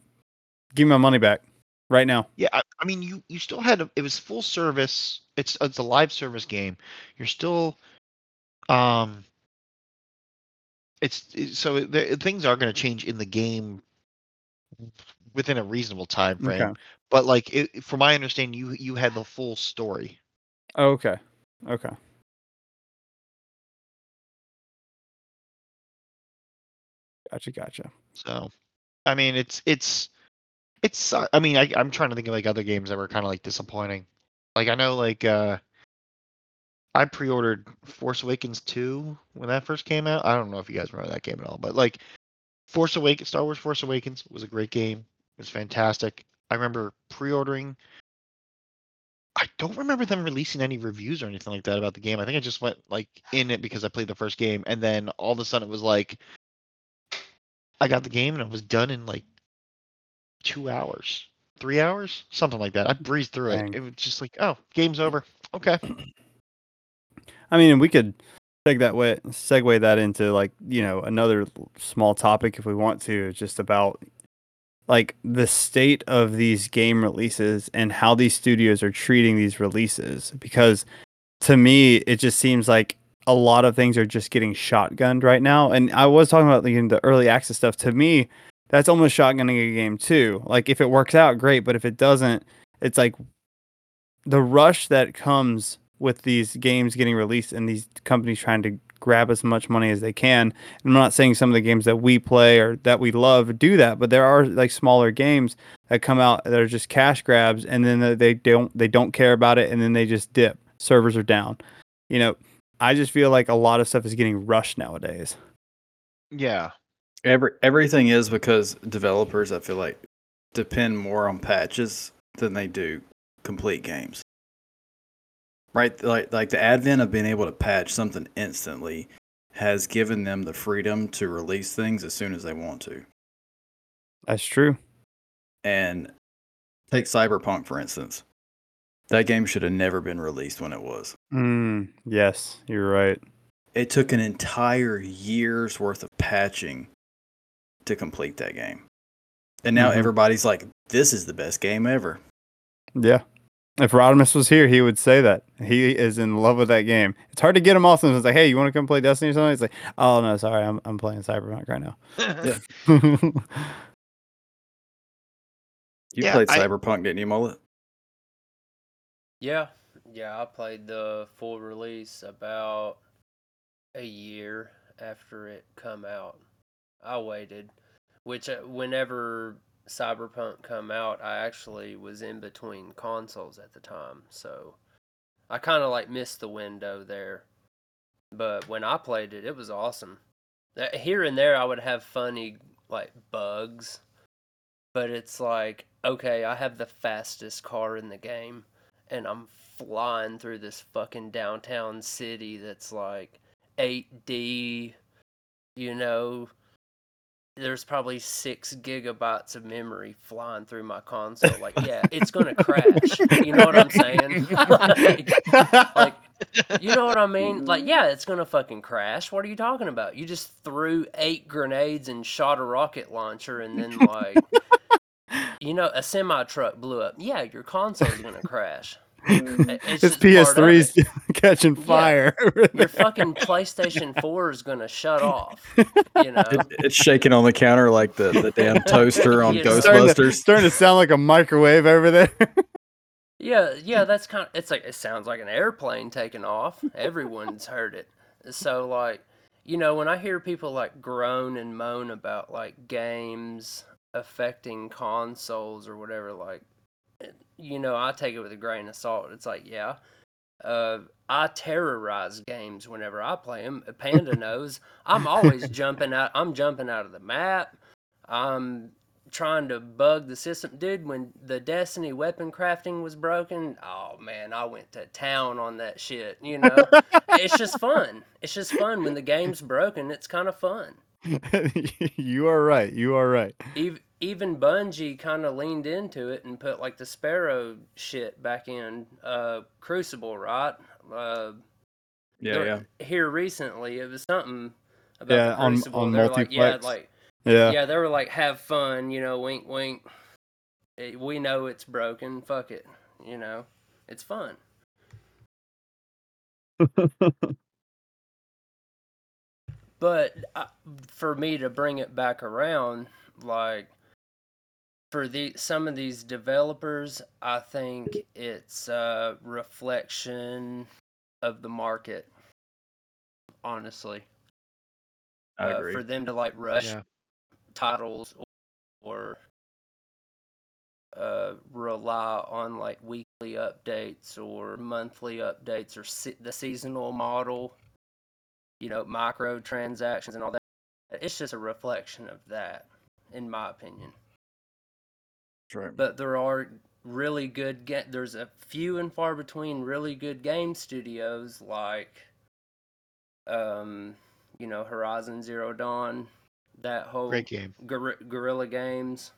Speaker 3: give me my money back right now
Speaker 2: Yeah, I, I mean, you you still had a, it was full service. It's it's a live service game. You're still, um, it's, it- so the, things are going to change in the game within a reasonable time frame.
Speaker 3: Okay.
Speaker 2: But like, it, from my understanding, you you had the full story.
Speaker 3: Oh, okay okay gotcha gotcha
Speaker 2: So, I mean, it's it's it's. I mean, I, I'm trying to think of like other games that were kind of like disappointing. Like I know, like uh, I pre-ordered Force Awakens 2 when that first came out. I don't know if you guys remember that game at all, but like Force Awakens, Star Wars Force Awakens was a great game. It was fantastic. I remember pre-ordering. I don't remember them releasing any reviews or anything like that about the game. I think I just went like in it because I played the first game, and then all of a sudden it was like I got the game and it was done in like two hours, three hours, something like that. I breezed through
Speaker 3: Dang.
Speaker 2: it. It was just like, oh, game's over. Okay. <clears throat>
Speaker 3: I mean, we could take that way, segue that into like you know another small topic if we want to, just about like the state of these game releases and how these studios are treating these releases. Because to me, it just seems like a lot of things are just getting shotgunned right now. And I was talking about like, the early access stuff. To me, that's almost shotgunning a game too. Like if it works out, great, but if it doesn't, it's like the rush that comes with these games getting released and these companies trying to grab as much money as they can. And I'm not saying some of the games that we play or that we love do that, but there are like smaller games that come out that are just cash grabs and then they- they don't they don't care about it and then they just dip. Servers are down. You know, I just feel like a lot of stuff is getting rushed nowadays.
Speaker 2: Yeah.
Speaker 4: Every everything is because developers, I feel like, depend more on patches than they do complete games. Right, like like the advent of being able to patch something instantly has given them the freedom to release things as soon as they want to.
Speaker 3: That's true.
Speaker 4: And take Cyberpunk for instance. That game should have never been released when it was.
Speaker 3: Mm, yes, you're right.
Speaker 4: It took an entire year's worth of patching to complete that game. And now
Speaker 3: Mhm.
Speaker 4: everybody's like, this is the best game ever.
Speaker 3: Yeah. If Rodimus was here, he would say that. He is in love with that game. It's hard to get him off sometimes. It's like, hey, you want to come play Destiny or something? It's like, oh no, sorry, I'm I'm playing Cyberpunk right now. <laughs>
Speaker 4: Yeah. <laughs> You
Speaker 2: Yeah,
Speaker 4: played
Speaker 2: I-
Speaker 4: Cyberpunk, didn't you, Mullet?
Speaker 5: Yeah, yeah, I played the full release about a year after it come out. I waited, which uh, whenever Cyberpunk come out, I actually was in between consoles at the time, so I kind of like missed the window there. But when I played it, it was awesome. Here and there, I would have funny like bugs, but it's like okay, I have the fastest car in the game and I'm flying through this fucking downtown city that's like 8D, you know. There's probably six gigabytes of memory flying through my console. Like, yeah, it's gonna crash. You know what I'm saying? <laughs> like, like, you know what I mean? Like, yeah, it's gonna fucking crash. What are you talking about? You just threw eight grenades and shot a rocket launcher, and then like, you know, a semi truck blew up. Yeah, your console's gonna crash. It- mm. <laughs> It's
Speaker 3: His
Speaker 5: just part of it.
Speaker 3: PS3's <laughs> catching fire. <laughs>
Speaker 5: Your fucking PlayStation 4 is gonna shut off. You know?
Speaker 4: It, it's shaking on the counter like the, the damn toaster on
Speaker 5: Yeah.
Speaker 3: starting, to,
Speaker 4: Ghostbusters.
Speaker 3: starting to sound like a microwave over there.
Speaker 5: Yeah, yeah, that's kind of. It's like it sounds like an airplane taking off. Everyone's heard it. So like, you know, when I hear people like groan and moan about like games affecting consoles or whatever, like, you know, I take it with a grain of salt. It's like, yeah, uh, I terrorize games whenever I play them. Panda <laughs> knows I'm always jumping out. I'm jumping out of the map. I'm trying to bug the system. Dude, when the Destiny weapon crafting was broken, oh man, I went to town on that shit. You know, it's just <laughs> fun. It's just fun when the game's broken. It's kind of fun. <laughs>
Speaker 3: you are right. You are right.
Speaker 5: Even even Bungie kind of leaned into it and put like the Sparrow shit back in uh, Crucible, right? Uh,
Speaker 4: Yeah, yeah.
Speaker 5: Here recently, it was something about
Speaker 3: Yeah, on-
Speaker 5: Crucible.
Speaker 3: on
Speaker 5: They're like, yeah, like
Speaker 3: Yeah.
Speaker 5: yeah, they were like, have fun, you know, wink, wink. Eh, We know it's broken. Fuck it, you know, it's fun. <laughs> But uh, for me to bring it back around, like for the some of these developers, I think it's a reflection of the market. Honestly,
Speaker 4: I
Speaker 5: uh, for them to like rush
Speaker 2: Yeah.
Speaker 5: titles or uh, rely on like weekly updates or monthly updates or se- the seasonal model, you know, microtransactions and all that. It's just a reflection of that, in my opinion.
Speaker 4: Right.
Speaker 5: But there are really good. Ga- there's a few and far between really good game studios like, um, you know, Horizon Zero Dawn, that whole
Speaker 2: Great game.
Speaker 5: Guer- Guerrilla Games,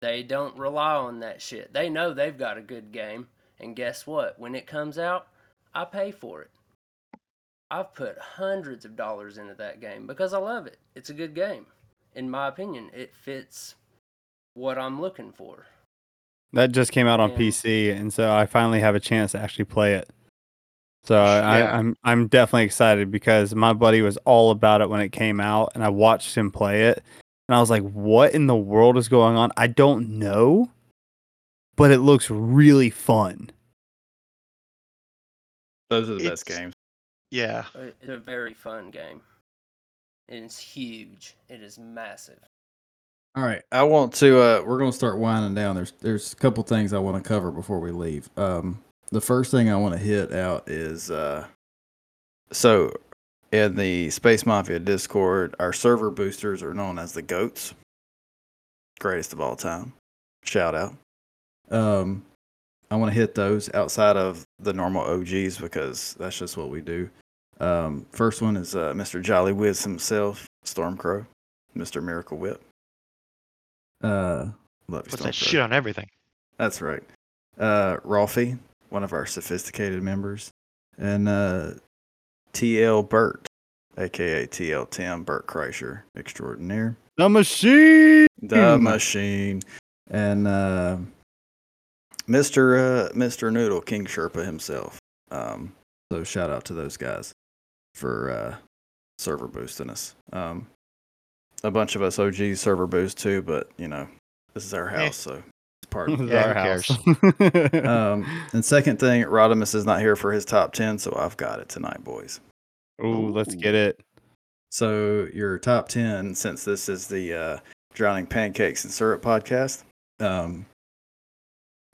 Speaker 5: they don't rely on that shit. They know they've got a good game, and guess what? When it comes out, I pay for it. I've put hundreds of dollars into that game because I love it. It's a good game. In my opinion, it fits what I'm looking for.
Speaker 3: That just came out on
Speaker 5: Yeah.
Speaker 3: PC, and so I finally have a chance to actually play it. So I,
Speaker 2: Yeah.
Speaker 3: I'm I'm definitely excited because my buddy was all about it when it came out, and I watched him play it, and I was like, "What in the world is going on? I don't know, but it looks really fun."
Speaker 4: Those are the best games.
Speaker 2: Yeah.
Speaker 5: Uh, It's a very fun game. It's huge. It is massive.
Speaker 4: All right, I want to. Uh, we're gonna start winding down. There's there's a couple things I want to cover before we leave. Um, the first thing I want to hit out is uh, so in the Space Mafia Discord, our server boosters are known as the goats, greatest of all time. Shout out. Um, I want to hit those outside of the normal OGs because that's just what we do. Um, first one is uh, Mr. Jolly Whiz himself, Stormcrow, Mr. Miracle Whip. Uh, love you,
Speaker 2: Puts that shit on everything.
Speaker 4: That's right. Uh, Rolfie, one of our sophisticated members, and uh, TL Burt, aka TL Tim Burt Kreischer extraordinaire,
Speaker 3: The machine.
Speaker 4: the machine, and uh, Mr. Uh, Mr. Noodle King Sherpa himself. Um, so shout out to those guys for uh, server boosting us. Um, a bunch of us OGs server boost too, but you know this is our house, so it's part <laughs> of
Speaker 3: This
Speaker 4: it.
Speaker 3: is
Speaker 2: Yeah,
Speaker 3: our
Speaker 2: who
Speaker 3: house. <laughs>
Speaker 4: Um, and second thing, Rodimus is not here for his top 10, so I've got it tonight, boys.
Speaker 3: Ooh, let's get it.
Speaker 4: So, your top 10, since this is the uh, Drowning Pancakes and Syrup podcast, um,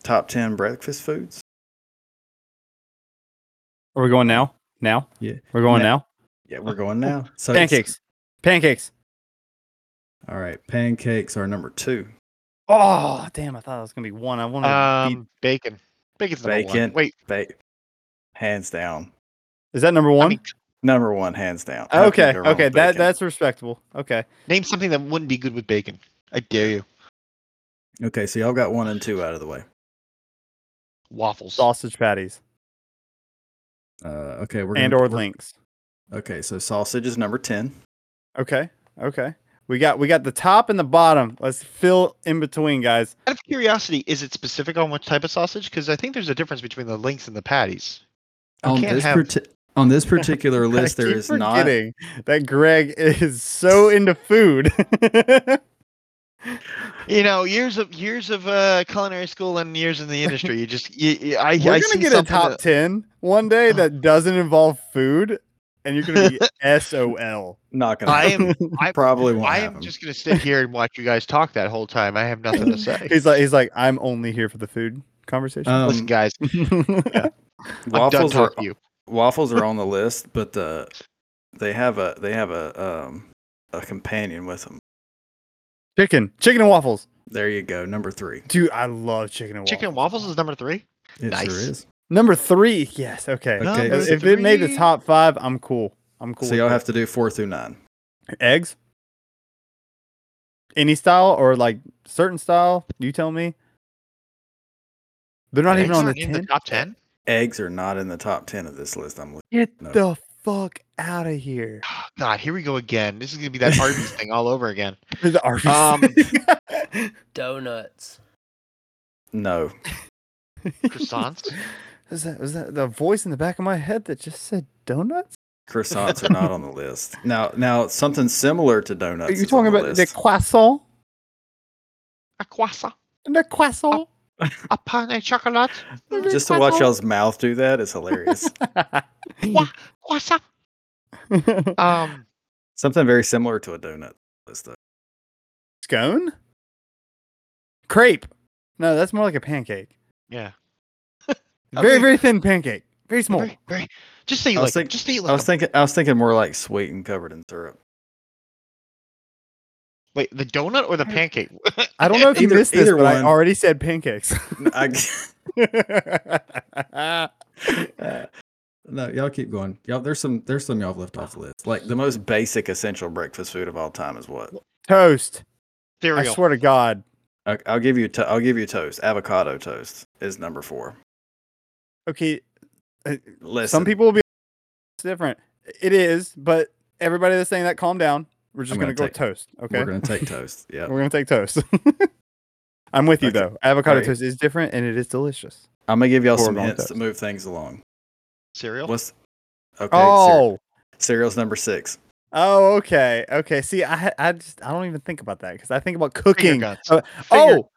Speaker 4: top 10 breakfast foods.
Speaker 3: Are we going now? Now?
Speaker 4: Yeah.
Speaker 3: We're going
Speaker 4: Na-
Speaker 3: now.
Speaker 4: Yeah, we're going now. So
Speaker 3: Pancakes. Pancakes.
Speaker 4: All right, pancakes are number two.
Speaker 3: Oh, damn! I thought it was gonna be one. I wanted to beat.
Speaker 2: Um, bacon. Bacon's number
Speaker 4: Bacon.
Speaker 2: one. Wait.
Speaker 4: Ba- hands down.
Speaker 3: Is that number one?
Speaker 2: I mean,
Speaker 4: Number one, hands down. How
Speaker 3: okay, okay,
Speaker 4: with
Speaker 3: that that's respectable. Okay.
Speaker 2: name something that wouldn't be good with bacon. I dare you.
Speaker 4: Okay, so y'all got one and two out of the way.
Speaker 2: Waffles.
Speaker 3: Sausage patties
Speaker 4: Uh, okay, we're
Speaker 3: and
Speaker 4: gonna,
Speaker 3: or
Speaker 4: we're-
Speaker 3: links.
Speaker 4: Okay, so sausage is number 10.
Speaker 3: Okay. Okay. We got we got the top and the bottom. Let's fill in between, guys.
Speaker 2: Out of curiosity, is it specific on what type of sausage? Because I think there's a difference between the links and the patties. I
Speaker 4: On this,
Speaker 2: have-
Speaker 4: parti- on this <laughs> particular list, there is there
Speaker 3: not. that Greg is so into food. <laughs>
Speaker 2: You know, years of years of uh, culinary school and years in the industry. You just, you, you- I,
Speaker 3: We're
Speaker 2: I
Speaker 3: gonna
Speaker 2: see
Speaker 3: get a top
Speaker 2: that-
Speaker 3: ten one day that <sighs> doesn't involve food, and you're gonna be <laughs> SOL.
Speaker 4: Not gonna.
Speaker 2: I am. I, <laughs>
Speaker 4: probably won't
Speaker 2: I am
Speaker 4: happen.
Speaker 2: just gonna sit here and watch you guys talk that whole time. I have nothing to <laughs> say.
Speaker 3: He's like he's like I'm only here for the food conversation.
Speaker 4: Um,
Speaker 2: Listen, guys, I'm done
Speaker 4: waffles are
Speaker 2: you.
Speaker 4: waffles are on the list, but the they have a they have a um a companion with them.
Speaker 3: Chicken, chicken and waffles.
Speaker 4: There you go. Number three.
Speaker 3: Dude, I love chicken and waffles.
Speaker 2: Chicken and waffles is number three.
Speaker 4: It
Speaker 2: Nice.
Speaker 4: sure is.
Speaker 3: Number three. Yes. Okay.
Speaker 4: Okay.
Speaker 3: If-
Speaker 2: Number
Speaker 3: if it made the
Speaker 2: three.
Speaker 3: top five, I'm cool. I'm cool.
Speaker 4: So
Speaker 3: with
Speaker 4: y'all have to do four through nine.
Speaker 3: eggs. Any style or like certain style? You tell me. They're not even on the
Speaker 2: aren't in the
Speaker 3: ten.
Speaker 2: top ten.
Speaker 4: Eggs are not in the top ten of this list. I'm looking.
Speaker 3: Get
Speaker 4: No.
Speaker 3: the fuck out of here. <sighs>
Speaker 2: God, here we go again. This is gonna be that Arby's <laughs> thing all over again.
Speaker 3: The Arby's
Speaker 2: Um. <laughs>
Speaker 5: Donuts.
Speaker 4: No.
Speaker 2: Croissants. <laughs>
Speaker 3: was that was that the voice in the back of my head that just said donuts?
Speaker 4: Croissants are not on the list. <laughs> Now, now something similar to donuts.
Speaker 3: Are you
Speaker 4: is
Speaker 3: talking
Speaker 4: the
Speaker 3: about the
Speaker 4: list.
Speaker 3: croissant?
Speaker 2: A croissant.
Speaker 3: The croissant?
Speaker 2: A pain au chocolat.
Speaker 4: Just to watch y'all's mouth do that is hilarious. <laughs>
Speaker 2: Qua- Croissant. <laughs> Um,
Speaker 4: something very similar to a donut list, though.
Speaker 3: Scone? Crepe. No, that's more like a pancake.
Speaker 2: yeah.
Speaker 3: Very,
Speaker 2: Okay.
Speaker 3: very thin pancake. Very small.
Speaker 2: Very, very. Just say you
Speaker 4: I was
Speaker 2: like. 'em.
Speaker 4: think-
Speaker 2: just say you
Speaker 4: I
Speaker 2: was
Speaker 4: was
Speaker 2: 'em.
Speaker 4: thinking. I was thinking more like sweet and covered in syrup.
Speaker 2: Wait, the donut or the pancake?
Speaker 3: I don't know if you
Speaker 4: Either-
Speaker 3: missed this,
Speaker 4: either
Speaker 3: but I already said pancakes. <laughs>
Speaker 4: I, <laughs> no, y'all keep going. Y'all, there's some. There's some y'all have left off the list. Like the most basic essential breakfast food of all time is what?
Speaker 3: Toast. I swear to God.
Speaker 4: I, I'll give you. To, I'll give you toast. Avocado toast is number four.
Speaker 3: Okay,
Speaker 4: Listen,
Speaker 3: some people will be it's different. It is, but everybody that's saying that, calm down. We're just
Speaker 4: I'm
Speaker 3: gonna,
Speaker 4: gonna
Speaker 3: go
Speaker 4: take-
Speaker 3: with toast. Okay,
Speaker 4: we're gonna take toast. <laughs> Yeah.
Speaker 3: We're gonna take toast. <laughs> I'm with you
Speaker 4: Okay.
Speaker 3: though. Avocado
Speaker 4: Alright.
Speaker 3: toast is different and it is delicious.
Speaker 4: I'm gonna give y'all
Speaker 3: Or
Speaker 4: some
Speaker 3: on
Speaker 4: hints to move things along.
Speaker 2: Cereal.
Speaker 4: What's okay? cere-
Speaker 3: Oh,
Speaker 4: cereal's number six.
Speaker 3: oh, okay, okay. See, I I just I don't even think about that because I think about
Speaker 2: Finger
Speaker 3: cooking. Uh,
Speaker 2: Finger-
Speaker 3: oh,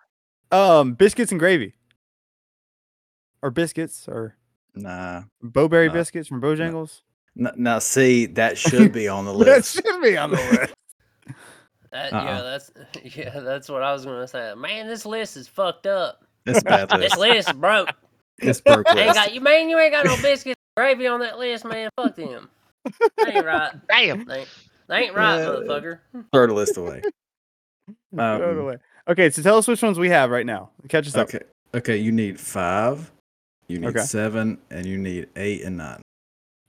Speaker 3: um, biscuits and gravy, or biscuits, or
Speaker 4: Nah.
Speaker 3: Bo-Berry
Speaker 4: No.
Speaker 3: biscuits from Bojangles.
Speaker 4: N- now, see, that should be on the <laughs> list.
Speaker 3: That should be on the <laughs> list.
Speaker 5: That,
Speaker 4: Uh-uh.
Speaker 5: Yeah, that's <laughs> yeah, that's what I was gonna say. Man, this list is fucked up.
Speaker 4: It's a bad
Speaker 5: This
Speaker 4: list.
Speaker 5: list is broke.
Speaker 4: It's broke
Speaker 5: Ain't
Speaker 4: list.
Speaker 5: got you, man. You ain't got no biscuits and gravy on that list, man. Fuck them. That ain't right.
Speaker 2: Bam.
Speaker 5: They ain't, they ain't right,
Speaker 3: Uh,
Speaker 5: motherfucker.
Speaker 4: Throw the list away.
Speaker 3: Throw it
Speaker 4: Um,
Speaker 3: away. Okay, so tell us which ones we have right now. Catch us up.
Speaker 4: Okay. Okay. You need five. You need
Speaker 3: Okay.
Speaker 4: seven, and you need eight and nine.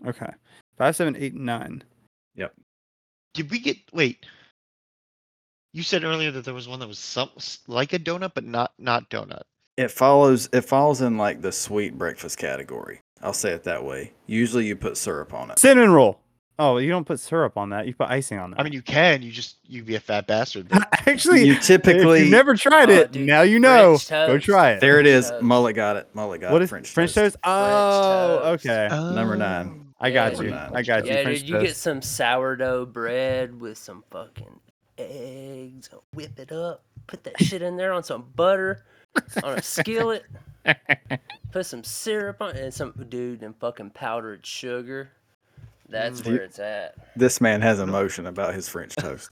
Speaker 3: Okay. Five, seven, eight, nine.
Speaker 2: Did we get? Wait. You said earlier that there was one that was some like a donut, but not not donut.
Speaker 4: It follows. It falls in like the sweet breakfast category. I'll say it that way. Usually, you put syrup on it.
Speaker 3: Cinnamon roll. Oh, you don't put syrup on that. You put icing on that.
Speaker 2: I mean, you can. You just you'd be a fat bastard. but- <laughs>
Speaker 3: actually,
Speaker 4: You
Speaker 3: if
Speaker 4: typically
Speaker 3: you've never tried
Speaker 5: Oh,
Speaker 3: it,
Speaker 5: dude,
Speaker 3: now you know.
Speaker 5: French
Speaker 3: Go
Speaker 5: toast.
Speaker 3: try it.
Speaker 4: There it is.
Speaker 5: toast.
Speaker 4: Mullet got it. Mullet got
Speaker 3: what
Speaker 4: it.
Speaker 3: is
Speaker 4: French,
Speaker 3: French toast? Oh,
Speaker 5: toast.
Speaker 3: okay. Oh.
Speaker 4: Number nine.
Speaker 3: I got
Speaker 5: Yeah,
Speaker 3: you.
Speaker 4: dude.
Speaker 3: I got you.
Speaker 5: Yeah,
Speaker 3: French
Speaker 5: dude, you get
Speaker 3: toast.
Speaker 5: some sourdough bread with some fucking eggs. Whip it up. Put that shit in there on some butter on a skillet. <laughs> Put some syrup on and some dude and fucking powdered sugar. That's
Speaker 4: Mm.
Speaker 5: where it's at.
Speaker 4: This man has emotion about his French <laughs> toast.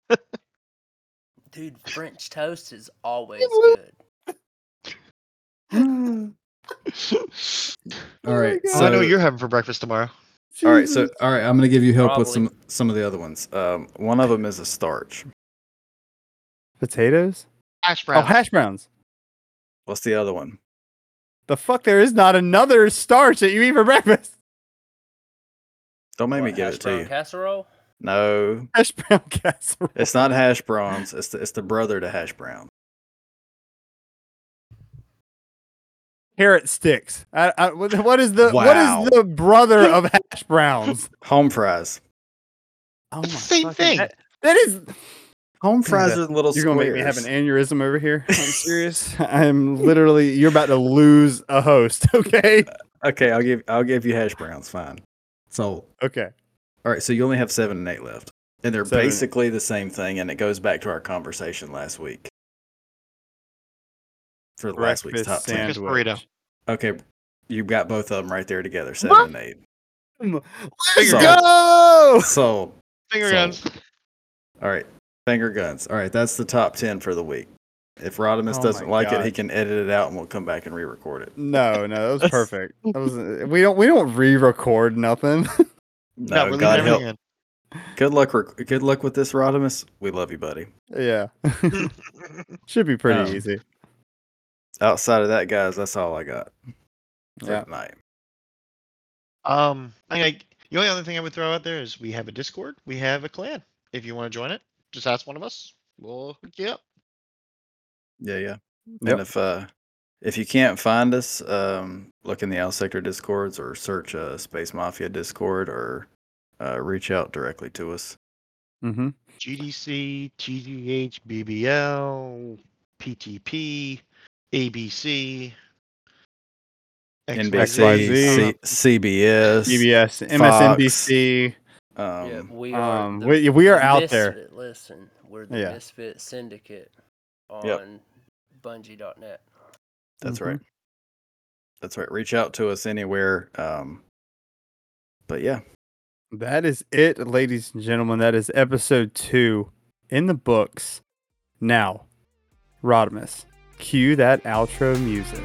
Speaker 5: Dude, French toast is always good. <laughs> <laughs>
Speaker 4: All right.
Speaker 2: Oh, I know what you're having for breakfast tomorrow.
Speaker 4: All right, so all right, I'm gonna give you help with some some of the other ones. Um, one of them is a starch.
Speaker 3: potatoes.
Speaker 2: Hash browns.
Speaker 3: Oh, hash browns.
Speaker 4: What's the other one?
Speaker 3: The fuck! There is not another starch that you eat for breakfast.
Speaker 4: Don't make me give
Speaker 5: hash
Speaker 4: it to
Speaker 5: brown
Speaker 4: you.
Speaker 5: Casserole?
Speaker 4: No,
Speaker 3: Hash brown <laughs> casserole.
Speaker 4: it's not hash browns. It's the it's the brother to hash brown.
Speaker 3: Carrot sticks. I, I, what what is the what
Speaker 4: Wow.
Speaker 3: is the brother of hash browns? <laughs>
Speaker 4: Home fries.
Speaker 3: Oh
Speaker 2: It's the same
Speaker 3: fucking-
Speaker 2: thing.
Speaker 3: That, that is.
Speaker 4: Home fries
Speaker 3: Panda,
Speaker 4: are little
Speaker 3: You're gonna make me have an aneurysm over here. I'm <laughs> serious. I'm literally. You're about to lose a host. Okay.
Speaker 4: Okay, I'll give I'll give you hash browns. Fine. So
Speaker 3: Okay.
Speaker 4: all right, so you only have seven and eight left, and they're
Speaker 3: Seven
Speaker 4: basically the same thing, and it goes back to our conversation last week for last week's top
Speaker 3: Breakfast
Speaker 4: ten.
Speaker 2: Burrito.
Speaker 4: Okay, you've got both of them right there together, seven
Speaker 3: What?
Speaker 4: and eight.
Speaker 3: Let's
Speaker 4: So-
Speaker 3: go.
Speaker 4: So
Speaker 2: Finger
Speaker 4: So-
Speaker 2: guns.
Speaker 4: All right, finger guns. All right, that's the top ten for the week. If Rodimus
Speaker 3: Oh
Speaker 4: doesn't
Speaker 3: my
Speaker 4: like it, he can edit it out, and we'll come back and re-record it.
Speaker 3: No, no, that was perfect. <laughs> That was, we don't we don't re-record nothing.
Speaker 2: No,
Speaker 4: No, God help,
Speaker 2: everything
Speaker 4: Good luck. Rec- good luck with this, Rodimus. We love you, buddy.
Speaker 3: Yeah. <laughs> Should be pretty
Speaker 4: Um,
Speaker 3: easy.
Speaker 4: Outside of that, guys, that's all I got for
Speaker 3: Yeah.
Speaker 4: tonight.
Speaker 2: Um, I, I, the only other thing I would throw out there is we have a Discord, we have a clan. If you want to join it, just ask one of us. We'll hook you up.
Speaker 4: Yeah, yeah.
Speaker 3: Yep.
Speaker 4: And if uh if you can't find us, um, look in the L Sector Discords or search uh, Space Mafia Discord or uh, reach out directly to us.
Speaker 3: Mm-hmm.
Speaker 2: GDC, TGH, BBL, PTP, ABC,
Speaker 4: NBC,
Speaker 3: XYZ.
Speaker 4: C- CBS,
Speaker 3: CBS, MSNBC.
Speaker 4: Um,
Speaker 5: yeah, we are.
Speaker 3: Um,
Speaker 5: the
Speaker 3: we, we are out there.
Speaker 5: Misfit- Listen, we're the
Speaker 3: Yeah.
Speaker 5: Misfit Syndicate on
Speaker 4: Yep.
Speaker 5: Bungie.net.
Speaker 4: That's
Speaker 3: Mhm.
Speaker 4: right. That's right. Reach out to us anywhere. Um, but yeah,
Speaker 3: That is it, ladies and gentlemen. That is episode two in the books. Now, Rodimus, cue that outro music.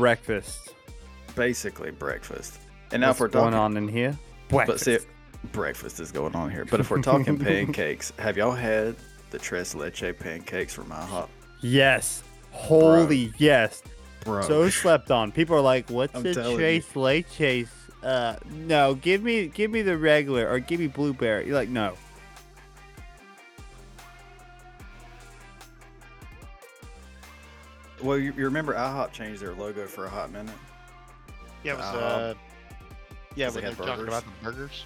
Speaker 3: Breakfast.
Speaker 4: basically breakfast. And now
Speaker 3: What's
Speaker 4: if we're
Speaker 3: going
Speaker 4: talking,
Speaker 3: on in here?
Speaker 4: but see, breakfast is going on here. But if we're talking <laughs> pancakes, have y'all had the tres leche pancakes from IHOP?
Speaker 3: yes. Holy yes.
Speaker 4: Bro,
Speaker 3: So slept on. People are like, "What's
Speaker 4: I'm
Speaker 3: the
Speaker 4: tres you.
Speaker 3: Trace Late Chase?" Uh, no, give me, give me the regular, or give me blueberry. You're like, no.
Speaker 4: Well, you, you remember IHOP changed their logo for a hot minute?
Speaker 2: Yeah, it was,
Speaker 4: Uh,
Speaker 2: yeah,
Speaker 4: 'cause they
Speaker 2: when they're
Speaker 4: had
Speaker 2: talking
Speaker 4: burgers.
Speaker 2: about the burgers.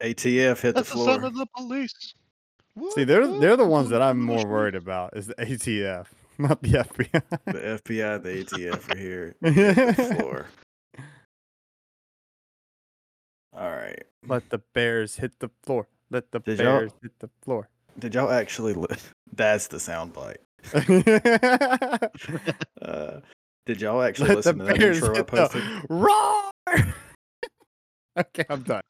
Speaker 4: ATF hit
Speaker 2: That's
Speaker 4: the
Speaker 2: the son of the police.
Speaker 3: See, they're they're the ones that I'm more worried about is the ATF, <laughs> not the FBI.
Speaker 4: the FBI, the ATF are here. <laughs> The floor. All right.
Speaker 3: Let the bears hit the floor. Let the
Speaker 4: Did
Speaker 3: bears hit the floor.
Speaker 4: Did y'all actually? Li- <laughs> That's the soundbite. Uh, did y'all actually
Speaker 3: Let
Speaker 4: listen to that intro I posted?
Speaker 3: roar. okay, I'm done.